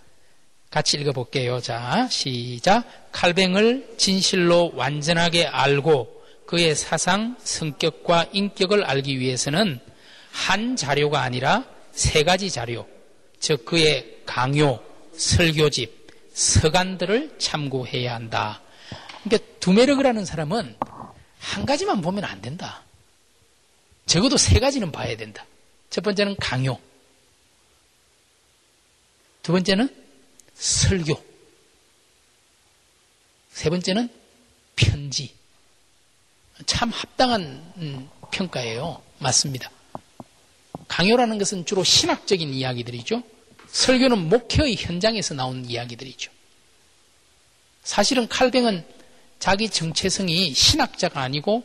같이 읽어볼게요. 자, 시작. 칼뱅을 진실로 완전하게 알고 그의 사상, 성격과 인격을 알기 위해서는 한 자료가 아니라 세 가지 자료, 즉 그의 강요, 설교집, 서간들을 참고해야 한다. 그러니까 두메르그라는 사람은 한 가지만 보면 안 된다. 적어도 세 가지는 봐야 된다. 첫 번째는 강요. 두 번째는 설교. 세 번째는 편지. 참 합당한 음, 평가예요. 맞습니다. 강요라는 것은 주로 신학적인 이야기들이죠. 설교는 목회의 현장에서 나온 이야기들이죠. 사실은 칼뱅은 자기 정체성이 신학자가 아니고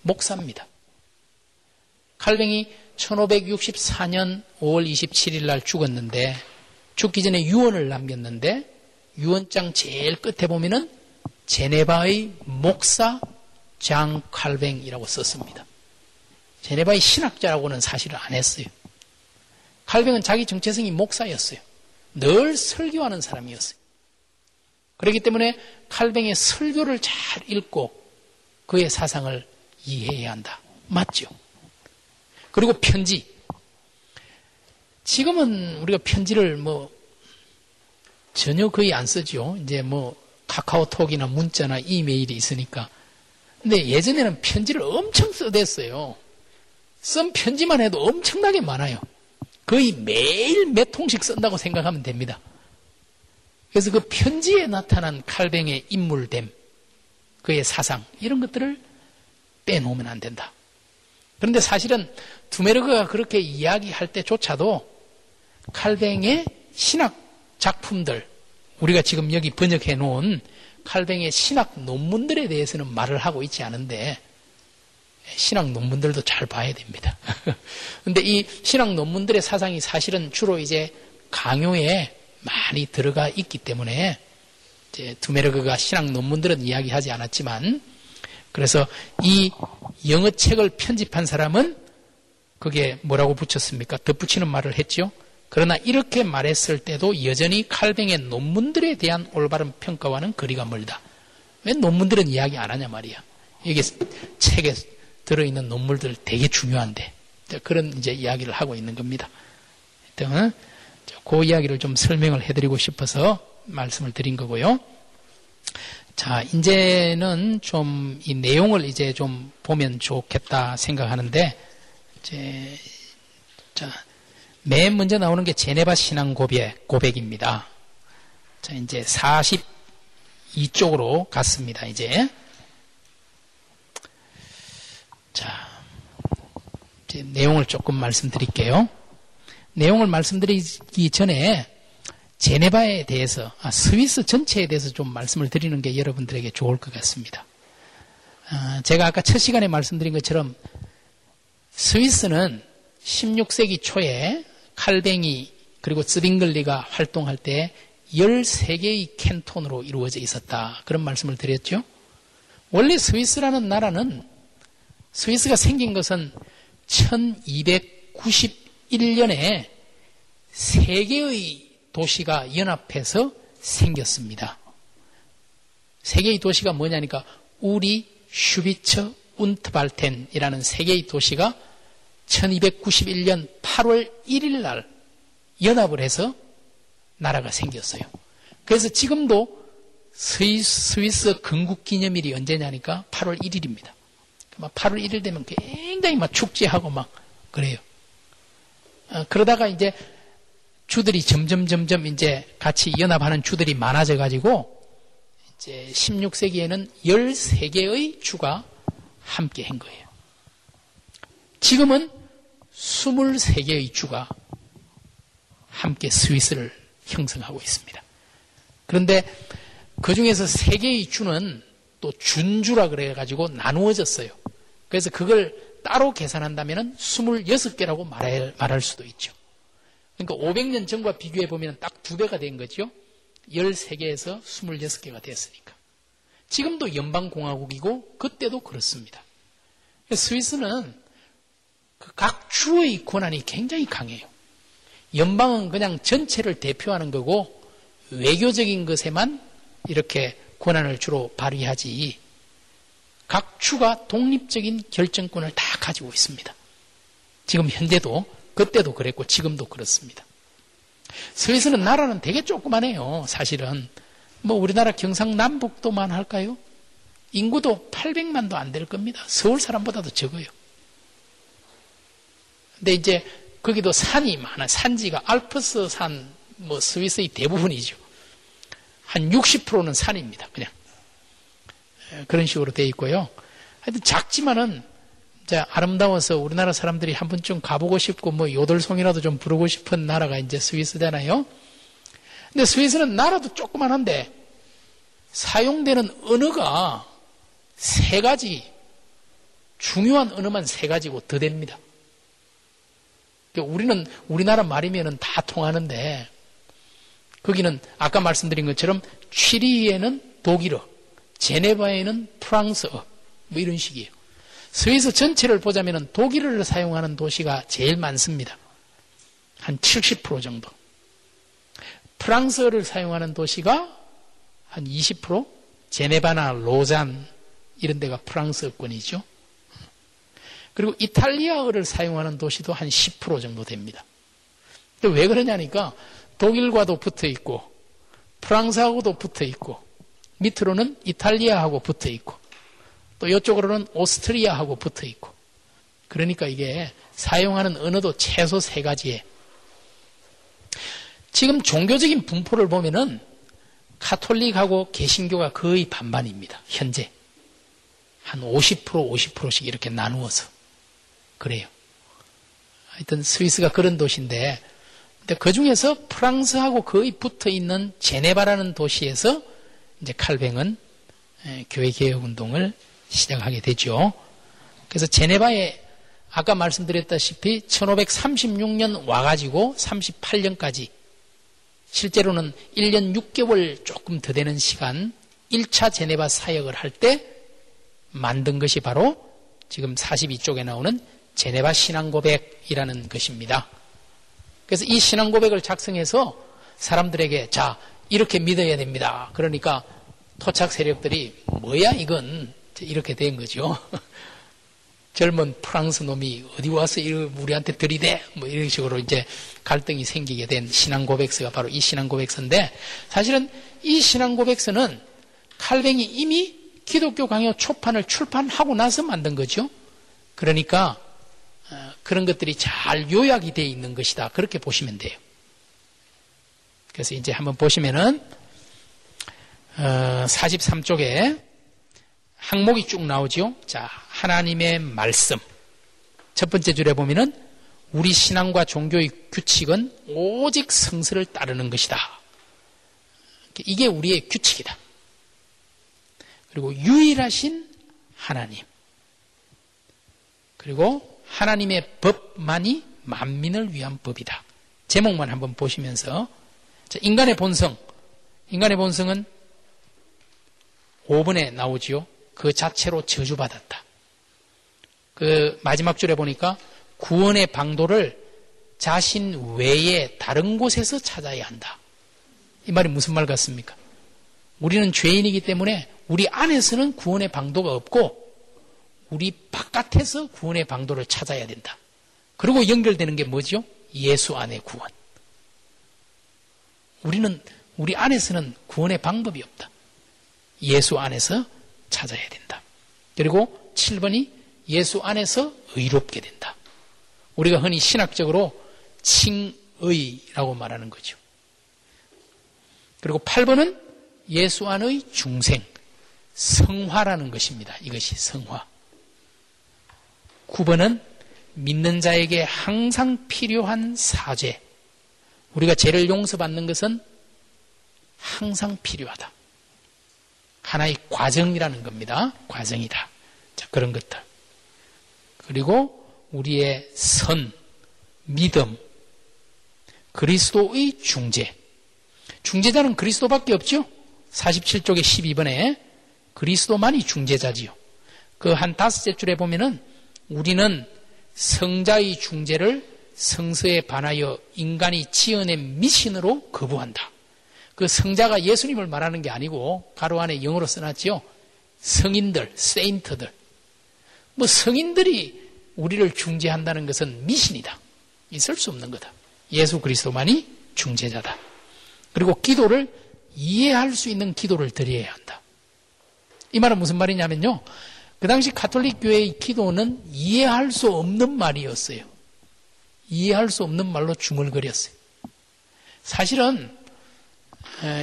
목사입니다. 칼뱅이 1564년 5월 27일 날 죽었는데 죽기 전에 유언을 남겼는데 유언장 제일 끝에 보면은 제네바의 목사 장 칼뱅이라고 썼습니다. 제네바의 신학자라고는 사실을 안 했어요. 칼뱅은 자기 정체성이 목사였어요. 늘 설교하는 사람이었어요. 그렇기 때문에 칼뱅의 설교를 잘 읽고 그의 사상을 이해해야 한다. 맞죠? 그리고 편지. 지금은 우리가 편지를 뭐 전혀 거의 안 쓰죠. 이제 뭐 카카오톡이나 문자나 이메일이 있으니까. 근데 예전에는 편지를 엄청 써댔어요. 쓴 편지만 해도 엄청나게 많아요. 거의 매일 몇 통씩 쓴다고 생각하면 됩니다. 그래서 그 편지에 나타난 칼뱅의 인물됨, 그의 사상, 이런 것들을 빼놓으면 안 된다. 그런데 사실은 두메르그가 그렇게 이야기할 때조차도 칼뱅의 신학 작품들, 우리가 지금 여기 번역해 놓은 칼뱅의 신학 논문들에 대해서는 말을 하고 있지 않은데 신학 논문들도 잘 봐야 됩니다. (laughs) 근데 이 신학 논문들의 사상이 사실은 주로 이제 강요에 많이 들어가 있기 때문에 이제 두메르그가 신학 논문들은 이야기하지 않았지만 그래서 이 영어 책을 편집한 사람은 그게 뭐라고 붙였습니까? 덧붙이는 말을 했죠. 그러나 이렇게 말했을 때도 여전히 칼뱅의 논문들에 대한 올바른 평가와는 거리가 멀다. 왜 논문들은 이야기 안 하냐 말이야. 이게 책에 들어있는 논문들 되게 중요한데 그런 이제 이야기를 하고 있는 겁니다. 하여튼 그 이야기를 좀 설명을 해드리고 싶어서 말씀을 드린 거고요. 자, 이제는 좀 이 내용을 이제 좀 보면 좋겠다 생각하는데, 이제, 자, 맨 먼저 나오는 게 제네바 신앙 고백, 고백입니다. 자, 이제 42쪽으로 갔습니다, 이제. 자, 이제 내용을 조금 말씀드릴게요. 내용을 말씀드리기 전에 제네바에 대해서, 아, 스위스 전체에 대해서 좀 말씀을 드리는 게 여러분들에게 좋을 것 같습니다. 아, 제가 아까 첫 시간에 말씀드린 것처럼 스위스는 16세기 초에 칼뱅이 그리고 츠빙글리가 활동할 때 13개의 캔톤으로 이루어져 있었다. 그런 말씀을 드렸죠. 원래 스위스라는 나라는 스위스가 생긴 것은 1291년에 세 개의 도시가 연합해서 생겼습니다. 세 개의 도시가 뭐냐니까 우리, 슈비처, 운트발텐이라는 세 개의 도시가 1291년 8월 1일 날 연합을 해서 나라가 생겼어요. 그래서 지금도 스위스, 건국 기념일이 언제냐니까 8월 1일입니다. 막 8월 1일 되면 굉장히 막 축제하고 막 그래요. 어, 그러다가 이제 주들이 점점 점점 이제 같이 연합하는 주들이 많아져 가지고 16세기에는 13개의 주가 함께 한 거예요. 지금은 23개의 주가 함께 스위스를 형성하고 있습니다. 그런데 그 중에서 3개의 주는 또 준주라 그래가지고 나누어졌어요. 그래서 그걸 따로 계산한다면 26개라고 말할, 말할 수도 있죠. 그러니까 500년 전과 비교해 보면 딱 두 배가 된 거죠. 13개에서 26개가 됐으니까. 지금도 연방공화국이고 그때도 그렇습니다. 스위스는 그 각 주의 권한이 굉장히 강해요. 연방은 그냥 전체를 대표하는 거고 외교적인 것에만 이렇게 권한을 주로 발휘하지 각 주가 독립적인 결정권을 다 가지고 있습니다. 지금 현재도 그때도 그랬고 지금도 그렇습니다. 스위스는 나라는 되게 조그만해요. 사실은 뭐 우리나라 경상남북도만 할까요? 인구도 800만도 안 될 겁니다. 서울 사람보다도 적어요. 근데 이제 거기도 산이 많아. 산지가 알프스 산, 뭐 스위스의 대부분이죠. 한 60%는 산입니다. 그냥. 그런 식으로 돼 있고요. 하여튼 작지만은 이제 아름다워서 우리나라 사람들이 한 번쯤 가보고 싶고 뭐 요들송이라도 좀 부르고 싶은 나라가 이제 스위스잖아요. 근데 스위스는 나라도 조그만한데 사용되는 언어가 세 가지 중요한 언어만 세 가지고 더 됩니다. 그러니까 우리는 우리나라 말이면은 다 통하는데 거기는 아까 말씀드린 것처럼 취리에는 독일어, 제네바에는 프랑스어 뭐 이런 식이에요. 스위스 전체를 보자면 독일어를 사용하는 도시가 제일 많습니다. 한 70% 정도. 프랑스어를 사용하는 도시가 한 20%? 제네바나 로잔 이런 데가 프랑스어권이죠. 그리고 이탈리아어를 사용하는 도시도 한 10% 정도 됩니다. 왜 그러냐니까 독일과도 붙어 있고 프랑스하고도 붙어 있고 밑으로는 이탈리아하고 붙어 있고 또 이쪽으로는 오스트리아하고 붙어 있고 그러니까 이게 사용하는 언어도 최소 세 가지에 지금 종교적인 분포를 보면은 카톨릭하고 개신교가 거의 반반입니다. 현재 한 50% 50%씩 이렇게 나누어서 그래요. 하여튼 스위스가 그런 도시인데 근데 그 중에서 프랑스하고 거의 붙어 있는 제네바라는 도시에서 이제 칼뱅은 교회 개혁 운동을 시작하게 되죠. 그래서 제네바에 아까 말씀드렸다시피 1536년 와가지고 38년까지 실제로는 1년 6개월 조금 더 되는 시간 1차 제네바 사역을 할 때 만든 것이 바로 지금 42쪽에 나오는 제네바 신앙고백이라는 것입니다. 그래서 이 신앙고백을 작성해서 사람들에게 자, 이렇게 믿어야 됩니다. 그러니까 토착 세력들이 뭐야 이건 이렇게 된 거죠. (laughs) 젊은 프랑스 놈이 어디 와서 우리한테 들이대 뭐 이런 식으로 이제 갈등이 생기게 된 신앙 고백서가 바로 이 신앙 고백서인데 사실은 이 신앙 고백서는 칼뱅이 이미 기독교 강요 초판을 출판하고 나서 만든 거죠. 그러니까 어, 그런 것들이 잘 요약이 되어 있는 것이다. 그렇게 보시면 돼요. 그래서 이제 한번 보시면은 43쪽에 어, 항목이 쭉 나오죠. 자, 하나님의 말씀. 첫 번째 줄에 보면은 우리 신앙과 종교의 규칙은 오직 성서를 따르는 것이다. 이게 우리의 규칙이다. 그리고 유일하신 하나님. 그리고 하나님의 법만이 만민을 위한 법이다. 제목만 한번 보시면서 인간의 본성. 인간의 본성은 5번에 나오지요. 그 자체로 저주받았다. 그 마지막 줄에 보니까 구원의 방도를 자신 외에 다른 곳에서 찾아야 한다. 이 말이 무슨 말 같습니까? 우리는 죄인이기 때문에 우리 안에서는 구원의 방도가 없고 우리 바깥에서 구원의 방도를 찾아야 된다. 그리고 연결되는 게 뭐죠? 예수 안의 구원. 우리는 우리 안에서는 구원의 방법이 없다. 예수 안에서 찾아야 된다. 그리고 7번이 예수 안에서 의롭게 된다. 우리가 흔히 신학적으로 칭의라고 말하는 거죠. 그리고 8번은 예수 안의 중생, 성화라는 것입니다. 이것이 성화. 9번은 믿는 자에게 항상 필요한 사죄. 우리가 죄를 용서받는 것은 항상 필요하다. 하나의 과정이라는 겁니다. 과정이다. 자, 그런 것들. 그리고 우리의 선, 믿음, 그리스도의 중재. 중재자는 그리스도밖에 없죠? 47쪽의 12번에 그리스도만이 중재자지요. 그 한 다섯째 줄에 보면은 우리는 성자의 중재를 성서에 반하여 인간이 지어낸 미신으로 거부한다. 그 성자가 예수님을 말하는 게 아니고 가로 안에 영어로 써놨지요. 성인들, 세인트들. 뭐 성인들이 우리를 중재한다는 것은 미신이다. 있을 수 없는 거다. 예수 그리스도만이 중재자다. 그리고 기도를 이해할 수 있는 기도를 드려야 한다. 이 말은 무슨 말이냐면요. 그 당시 가톨릭 교회의 기도는 이해할 수 없는 말이었어요. 이해할 수 없는 말로 중얼거렸어요. 사실은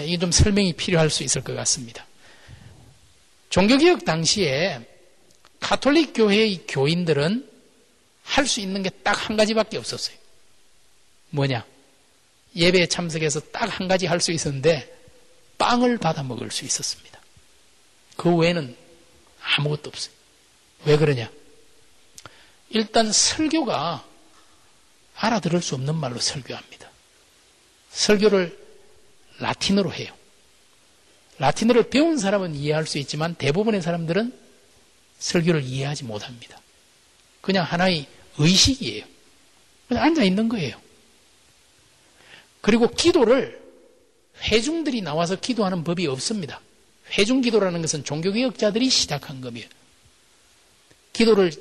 이게 좀 설명이 필요할 수 있을 것 같습니다. 종교개혁 당시에 가톨릭 교회의 교인들은 할 수 있는 게 딱 한 가지밖에 없었어요. 뭐냐? 예배에 참석해서 딱 한 가지 할 수 있었는데 빵을 받아 먹을 수 있었습니다. 그 외에는 아무것도 없어요. 왜 그러냐? 일단 설교가 알아들을 수 없는 말로 설교합니다. 설교를 라틴어로 해요. 라틴어를 배운 사람은 이해할 수 있지만 대부분의 사람들은 설교를 이해하지 못합니다. 그냥 하나의 의식이에요. 그냥 앉아 있는 거예요. 그리고 기도를 회중들이 나와서 기도하는 법이 없습니다. 회중 기도라는 것은 종교개혁자들이 시작한 겁이에요. 기도를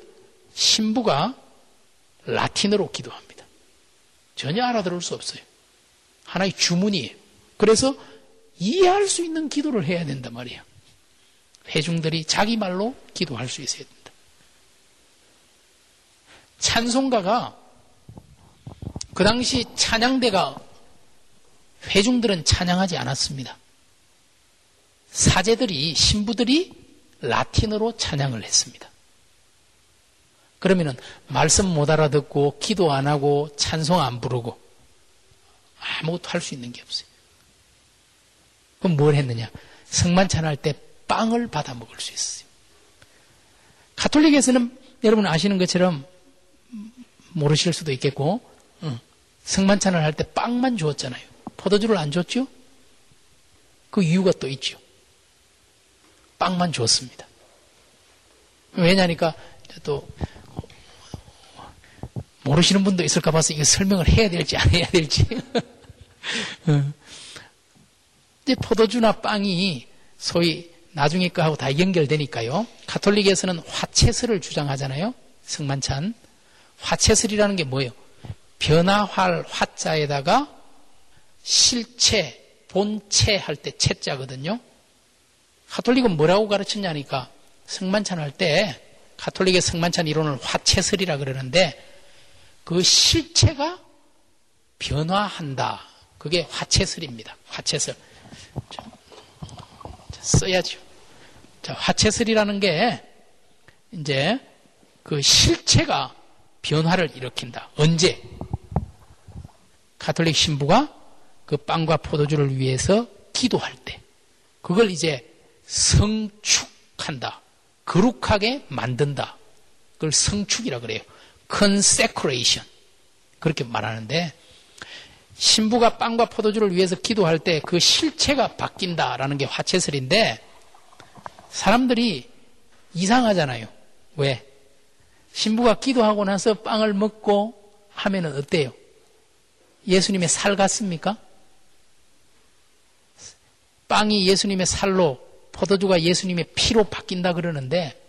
신부가 라틴어로 기도합니다. 전혀 알아들을 수 없어요. 하나의 주문이에요. 그래서 이해할 수 있는 기도를 해야 된단 말이에요. 회중들이 자기 말로 기도할 수 있어야 된다. 찬송가가 그 당시 찬양대가 회중들은 찬양하지 않았습니다. 사제들이 신부들이 라틴어로 찬양을 했습니다. 그러면은 말씀 못 알아듣고 기도 안 하고 찬송 안 부르고 아무것도 할 수 있는 게 없어요. 그럼 뭘 했느냐? 성만찬 할 때 빵을 받아 먹을 수 있어요. 가톨릭에서는 여러분 아시는 것처럼 모르실 수도 있겠고 성만찬을 할 때 빵만 주었잖아요. 포도주를 안 줬죠? 그 이유가 또 있죠. 빵만 줬습니다. 왜냐니까 또 모르시는 분도 있을까 봐서 이거 설명을 해야 될지 안 해야 될지. (laughs) 이제 포도주나 빵이 소위 나중에 거하고 다 연결되니까요. 가톨릭에서는 화채설을 주장하잖아요. 성만찬. 화채설이라는 게 뭐예요? 변화할 화자에다가 실체, 본체 할 때 채자거든요. 가톨릭은 뭐라고 가르쳤냐니까 성만찬 할때 가톨릭의 성만찬 이론을 화채설이라 그러는데 그 실체가 변화한다. 그게 화채설입니다. 화채설. 써야죠. 자, 화채설이라는 게 이제 그 실체가 변화를 일으킨다. 언제? 가톨릭 신부가 그 빵과 포도주를 위해서 기도할 때. 그걸 이제 성축한다. 거룩하게 만든다. 그걸 성축이라 그래요. consecration. 그렇게 말하는데 신부가 빵과 포도주를 위해서 기도할 때 그 실체가 바뀐다라는 게 화채설인데 사람들이 이상하잖아요. 왜? 신부가 기도하고 나서 빵을 먹고 하면은 어때요? 예수님의 살 같습니까? 빵이 예수님의 살로 포도주가 예수님의 피로 바뀐다 그러는데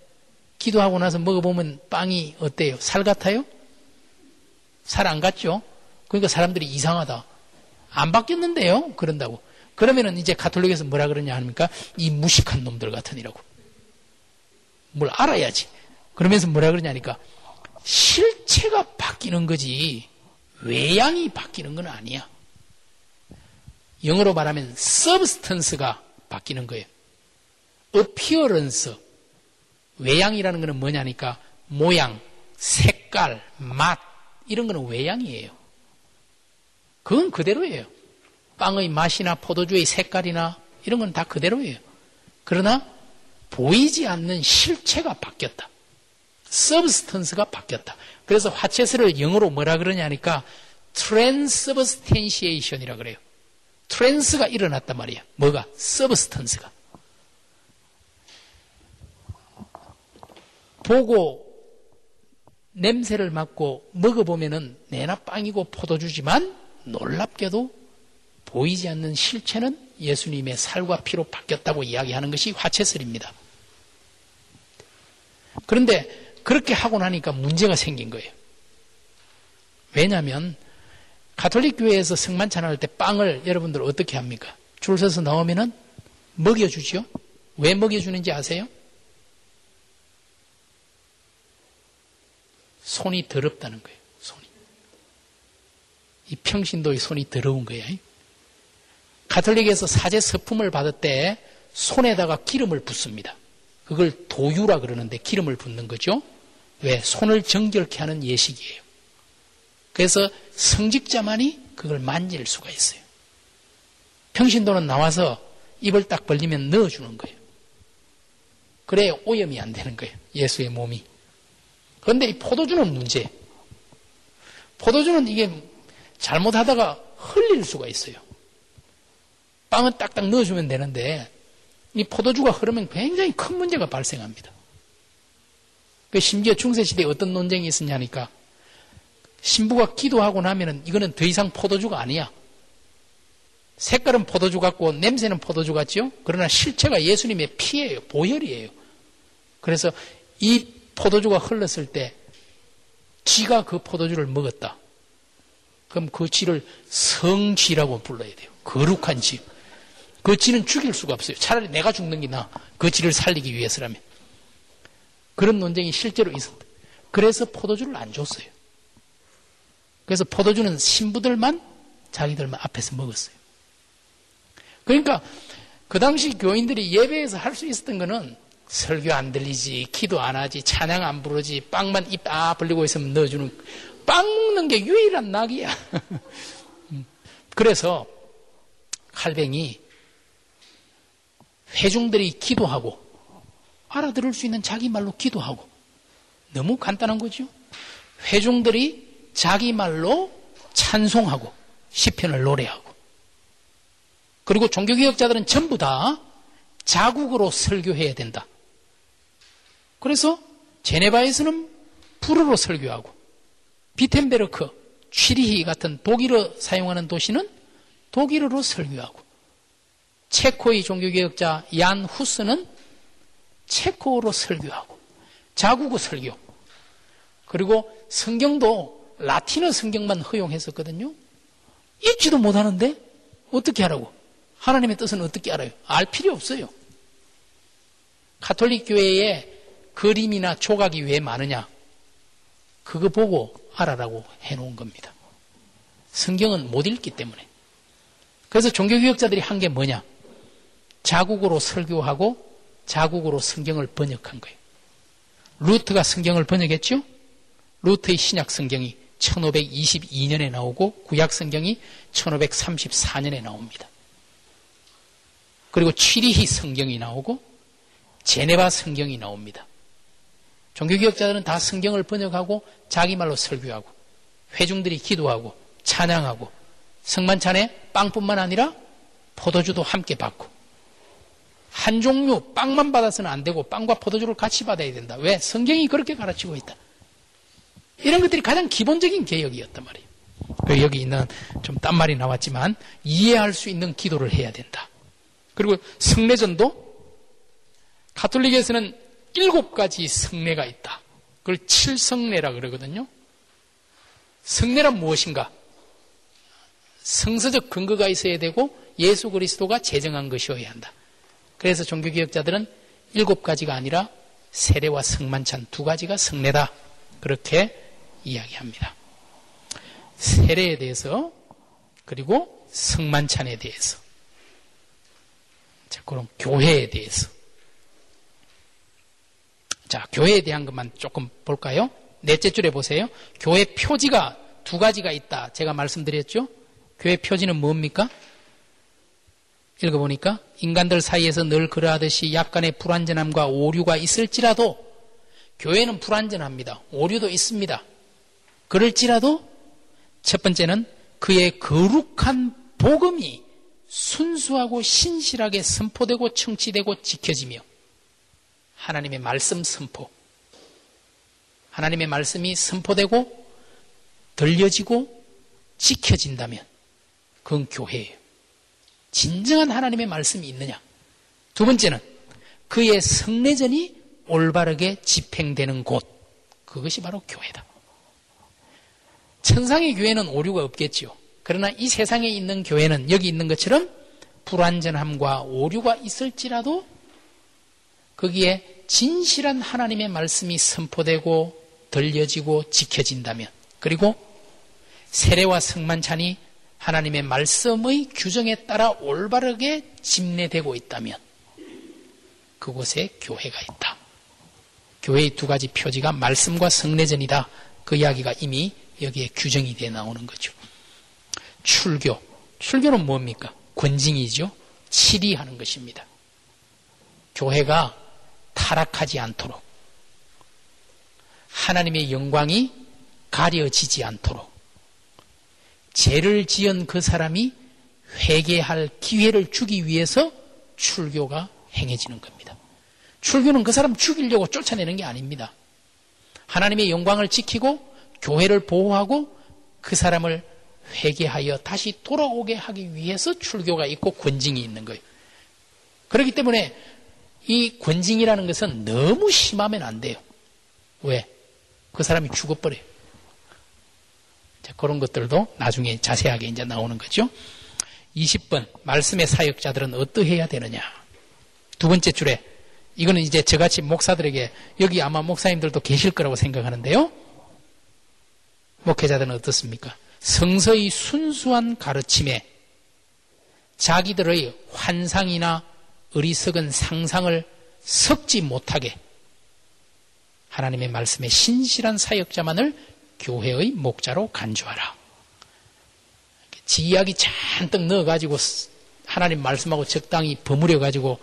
기도하고 나서 먹어보면 빵이 어때요? 살 같아요? 살 안 같죠? 그러니까 사람들이 이상하다. 안 바뀌었는데요? 그런다고. 그러면은 이제 가톨릭에서 뭐라 그러냐 합니까? 이 무식한 놈들 같으니라고. 뭘 알아야지. 그러면서 뭐라 그러냐니까 실체가 바뀌는 거지 외양이 바뀌는 건 아니야. 영어로 말하면 substance가 바뀌는 거예요. Appearance, 외양이라는 것은 뭐냐니까 모양, 색깔, 맛 이런 거는 외양이에요. 그건 그대로예요. 빵의 맛이나 포도주의 색깔이나 이런 건 다 그대로예요. 그러나 보이지 않는 실체가 바뀌었다. substance가 바뀌었다. 그래서 화채슬을 영어로 뭐라 그러냐니까 transubstantiation이라 그래요. 트랜스가 일어났단 말이야. 뭐가? substance가. 보고 냄새를 맡고 먹어보면은 내나 빵이고 포도주지만 놀랍게도 보이지 않는 실체는 예수님의 살과 피로 바뀌었다고 이야기하는 것이 화채설입니다. 그런데 그렇게 하고 나니까 문제가 생긴 거예요. 왜냐하면 가톨릭 교회에서 성만찬 할 때 빵을 여러분들 어떻게 합니까? 줄 서서 나오면은 먹여주죠. 왜 먹여주는지 아세요? 손이 더럽다는 거예요. 손이. 이 평신도의 손이 더러운 거예요. 가톨릭에서 사제 서품을 받을 때 손에다가 기름을 붓습니다. 그걸 도유라 그러는데 기름을 붓는 거죠. 왜? 손을 정결케 하는 예식이에요. 그래서 성직자만이 그걸 만질 수가 있어요. 평신도는 나와서 입을 딱 벌리면 넣어주는 거예요. 그래야 오염이 안 되는 거예요. 예수의 몸이. 그런데 이 포도주는 문제. 포도주는 이게 잘못하다가 흘릴 수가 있어요. 빵은 딱딱 넣어주면 되는데 이 포도주가 흐르면 굉장히 큰 문제가 발생합니다. 그 심지어 중세시대에 어떤 논쟁이 있었냐니까 신부가 기도하고 나면은 이거는 더 이상 포도주가 아니야. 색깔은 포도주 같고 냄새는 포도주 같죠? 그러나 실체가 예수님의 피예요. 보혈이에요. 그래서 이 포도주가 흘렀을 때 쥐가 그 포도주를 먹었다. 그럼 그 쥐를 성쥐라고 불러야 돼요. 거룩한 쥐. 그 쥐는 죽일 수가 없어요. 차라리 내가 죽는 게 나아. 그 쥐를 살리기 위해서라면. 그런 논쟁이 실제로 있었다. 그래서 포도주를 안 줬어요. 그래서 포도주는 신부들만 자기들만 앞에서 먹었어요. 그러니까 그 당시 교인들이 예배에서 할 수 있었던 거는 설교 안 들리지, 기도 안 하지, 찬양 안 부르지, 빵만 입다 벌리고 있으면 넣어주는 빵 먹는 게 유일한 낙이야. (laughs) 음. 그래서 칼뱅이 회중들이 기도하고 알아들을 수 있는 자기 말로 기도하고 너무 간단한 거죠. 회중들이 자기 말로 찬송하고 시편을 노래하고 그리고 종교개혁자들은 전부 다 자국으로 설교해야 된다. 그래서 제네바에서는 불어로 설교하고 비텐베르크, 취리히 같은 독일어 사용하는 도시는 독일어로 설교하고 체코의 종교개혁자 얀 후스는 체코어로 설교하고 자국어 설교 그리고 성경도 라틴어 성경만 허용했었거든요. 읽지도 못하는데 어떻게 하라고? 하나님의 뜻은 어떻게 알아요? 알 필요 없어요. 가톨릭 교회에 그림이나 조각이 왜 많으냐? 그거 보고 알아라고 해놓은 겁니다. 성경은 못 읽기 때문에. 그래서 종교개혁자들이 한 게 뭐냐? 자국으로 설교하고 자국으로 성경을 번역한 거예요. 루트가 성경을 번역했죠? 루트의 신약 성경이 1522년에 나오고 구약 성경이 1534년에 나옵니다. 그리고 취리히 성경이 나오고 제네바 성경이 나옵니다. 종교개혁자들은 다 성경을 번역하고 자기 말로 설교하고 회중들이 기도하고 찬양하고 성만찬에 빵뿐만 아니라 포도주도 함께 받고 한 종류 빵만 받아서는 안 되고 빵과 포도주를 같이 받아야 된다. 왜? 성경이 그렇게 가르치고 있다. 이런 것들이 가장 기본적인 개혁이었단 말이에요. 그 여기 있는 좀 딴 말이 나왔지만 이해할 수 있는 기도를 해야 된다. 그리고 성례전도 가톨릭에서는 일곱 가지 성례가 있다. 그걸 칠성례라 그러거든요. 성례란 무엇인가? 성서적 근거가 있어야 되고 예수 그리스도가 제정한 것이어야 한다. 그래서 종교개혁자들은 일곱 가지가 아니라 세례와 성만찬 두 가지가 성례다. 그렇게 이야기합니다. 세례에 대해서 그리고 성만찬에 대해서. 자, 그럼 교회에 대해서. 자, 교회에 대한 것만 조금 볼까요? 넷째 줄에 보세요. 교회 표지가 두 가지가 있다. 제가 말씀드렸죠? 교회 표지는 뭡니까? 읽어보니까 인간들 사이에서 늘 그러하듯이 약간의 불완전함과 오류가 있을지라도 교회는 불완전합니다. 오류도 있습니다. 그럴지라도 첫 번째는 그의 거룩한 복음이 순수하고 신실하게 선포되고 청취되고 지켜지며 하나님의 말씀 선포 하나님의 말씀이 선포되고 들려지고 지켜진다면 그건 교회예요. 진정한 하나님의 말씀이 있느냐? 두 번째는 그의 성례전이 올바르게 집행되는 곳. 그것이 바로 교회다. 천상의 교회는 오류가 없겠지요. 그러나 이 세상에 있는 교회는 여기 있는 것처럼 불완전함과 오류가 있을지라도 거기에 진실한 하나님의 말씀이 선포되고 들려지고 지켜진다면 그리고 세례와 성만찬이 하나님의 말씀의 규정에 따라 올바르게 집례되고 있다면 그곳에 교회가 있다. 교회의 두 가지 표지가 말씀과 성례전이다. 그 이야기가 이미 여기에 규정이 되어 나오는 거죠. 출교. 출교는 뭡니까? 권징이죠. 치리하는 것입니다. 교회가 타락하지 않도록 하나님의 영광이 가려지지 않도록 죄를 지은 그 사람이 회개할 기회를 주기 위해서 출교가 행해지는 겁니다. 출교는 그 사람 죽이려고 쫓아내는 게 아닙니다. 하나님의 영광을 지키고 교회를 보호하고 그 사람을 회개하여 다시 돌아오게 하기 위해서 출교가 있고 권징이 있는 거예요. 그렇기 때문에 이 권징이라는 것은 너무 심하면 안 돼요. 왜? 그 사람이 죽어버려요. 자, 그런 것들도 나중에 자세하게 이제 나오는 거죠. 20번, 말씀의 사역자들은 어떠해야 되느냐. 두 번째 줄에, 이거는 이제 저같이 목사들에게, 여기 아마 목사님들도 계실 거라고 생각하는데요. 목회자들은 어떻습니까? 성서의 순수한 가르침에 자기들의 환상이나 어리석은 상상을 섞지 못하게 하나님의 말씀에 신실한 사역자만을 교회의 목자로 간주하라. 지 이야기 잔뜩 넣어가지고 하나님 말씀하고 적당히 버무려가지고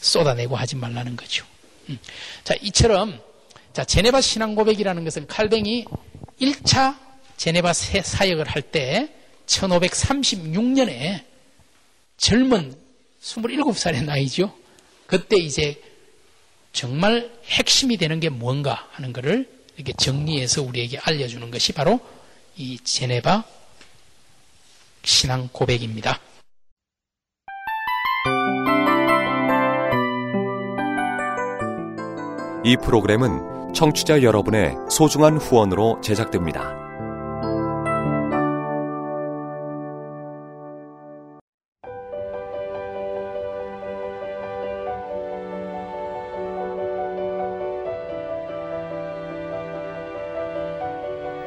쏟아내고 하지 말라는 거죠. 음. 자, 이처럼 자, 제네바 신앙 고백이라는 것은 칼뱅이 1차 제네바 사역을 할 때 1536년에 젊은 27살의 나이죠. 그때 이제 정말 핵심이 되는 게 뭔가 하는 것을 이렇게 정리해서 우리에게 알려주는 것이 바로 이 제네바 신앙 고백입니다. 이 프로그램은 청취자 여러분의 소중한 후원으로 제작됩니다.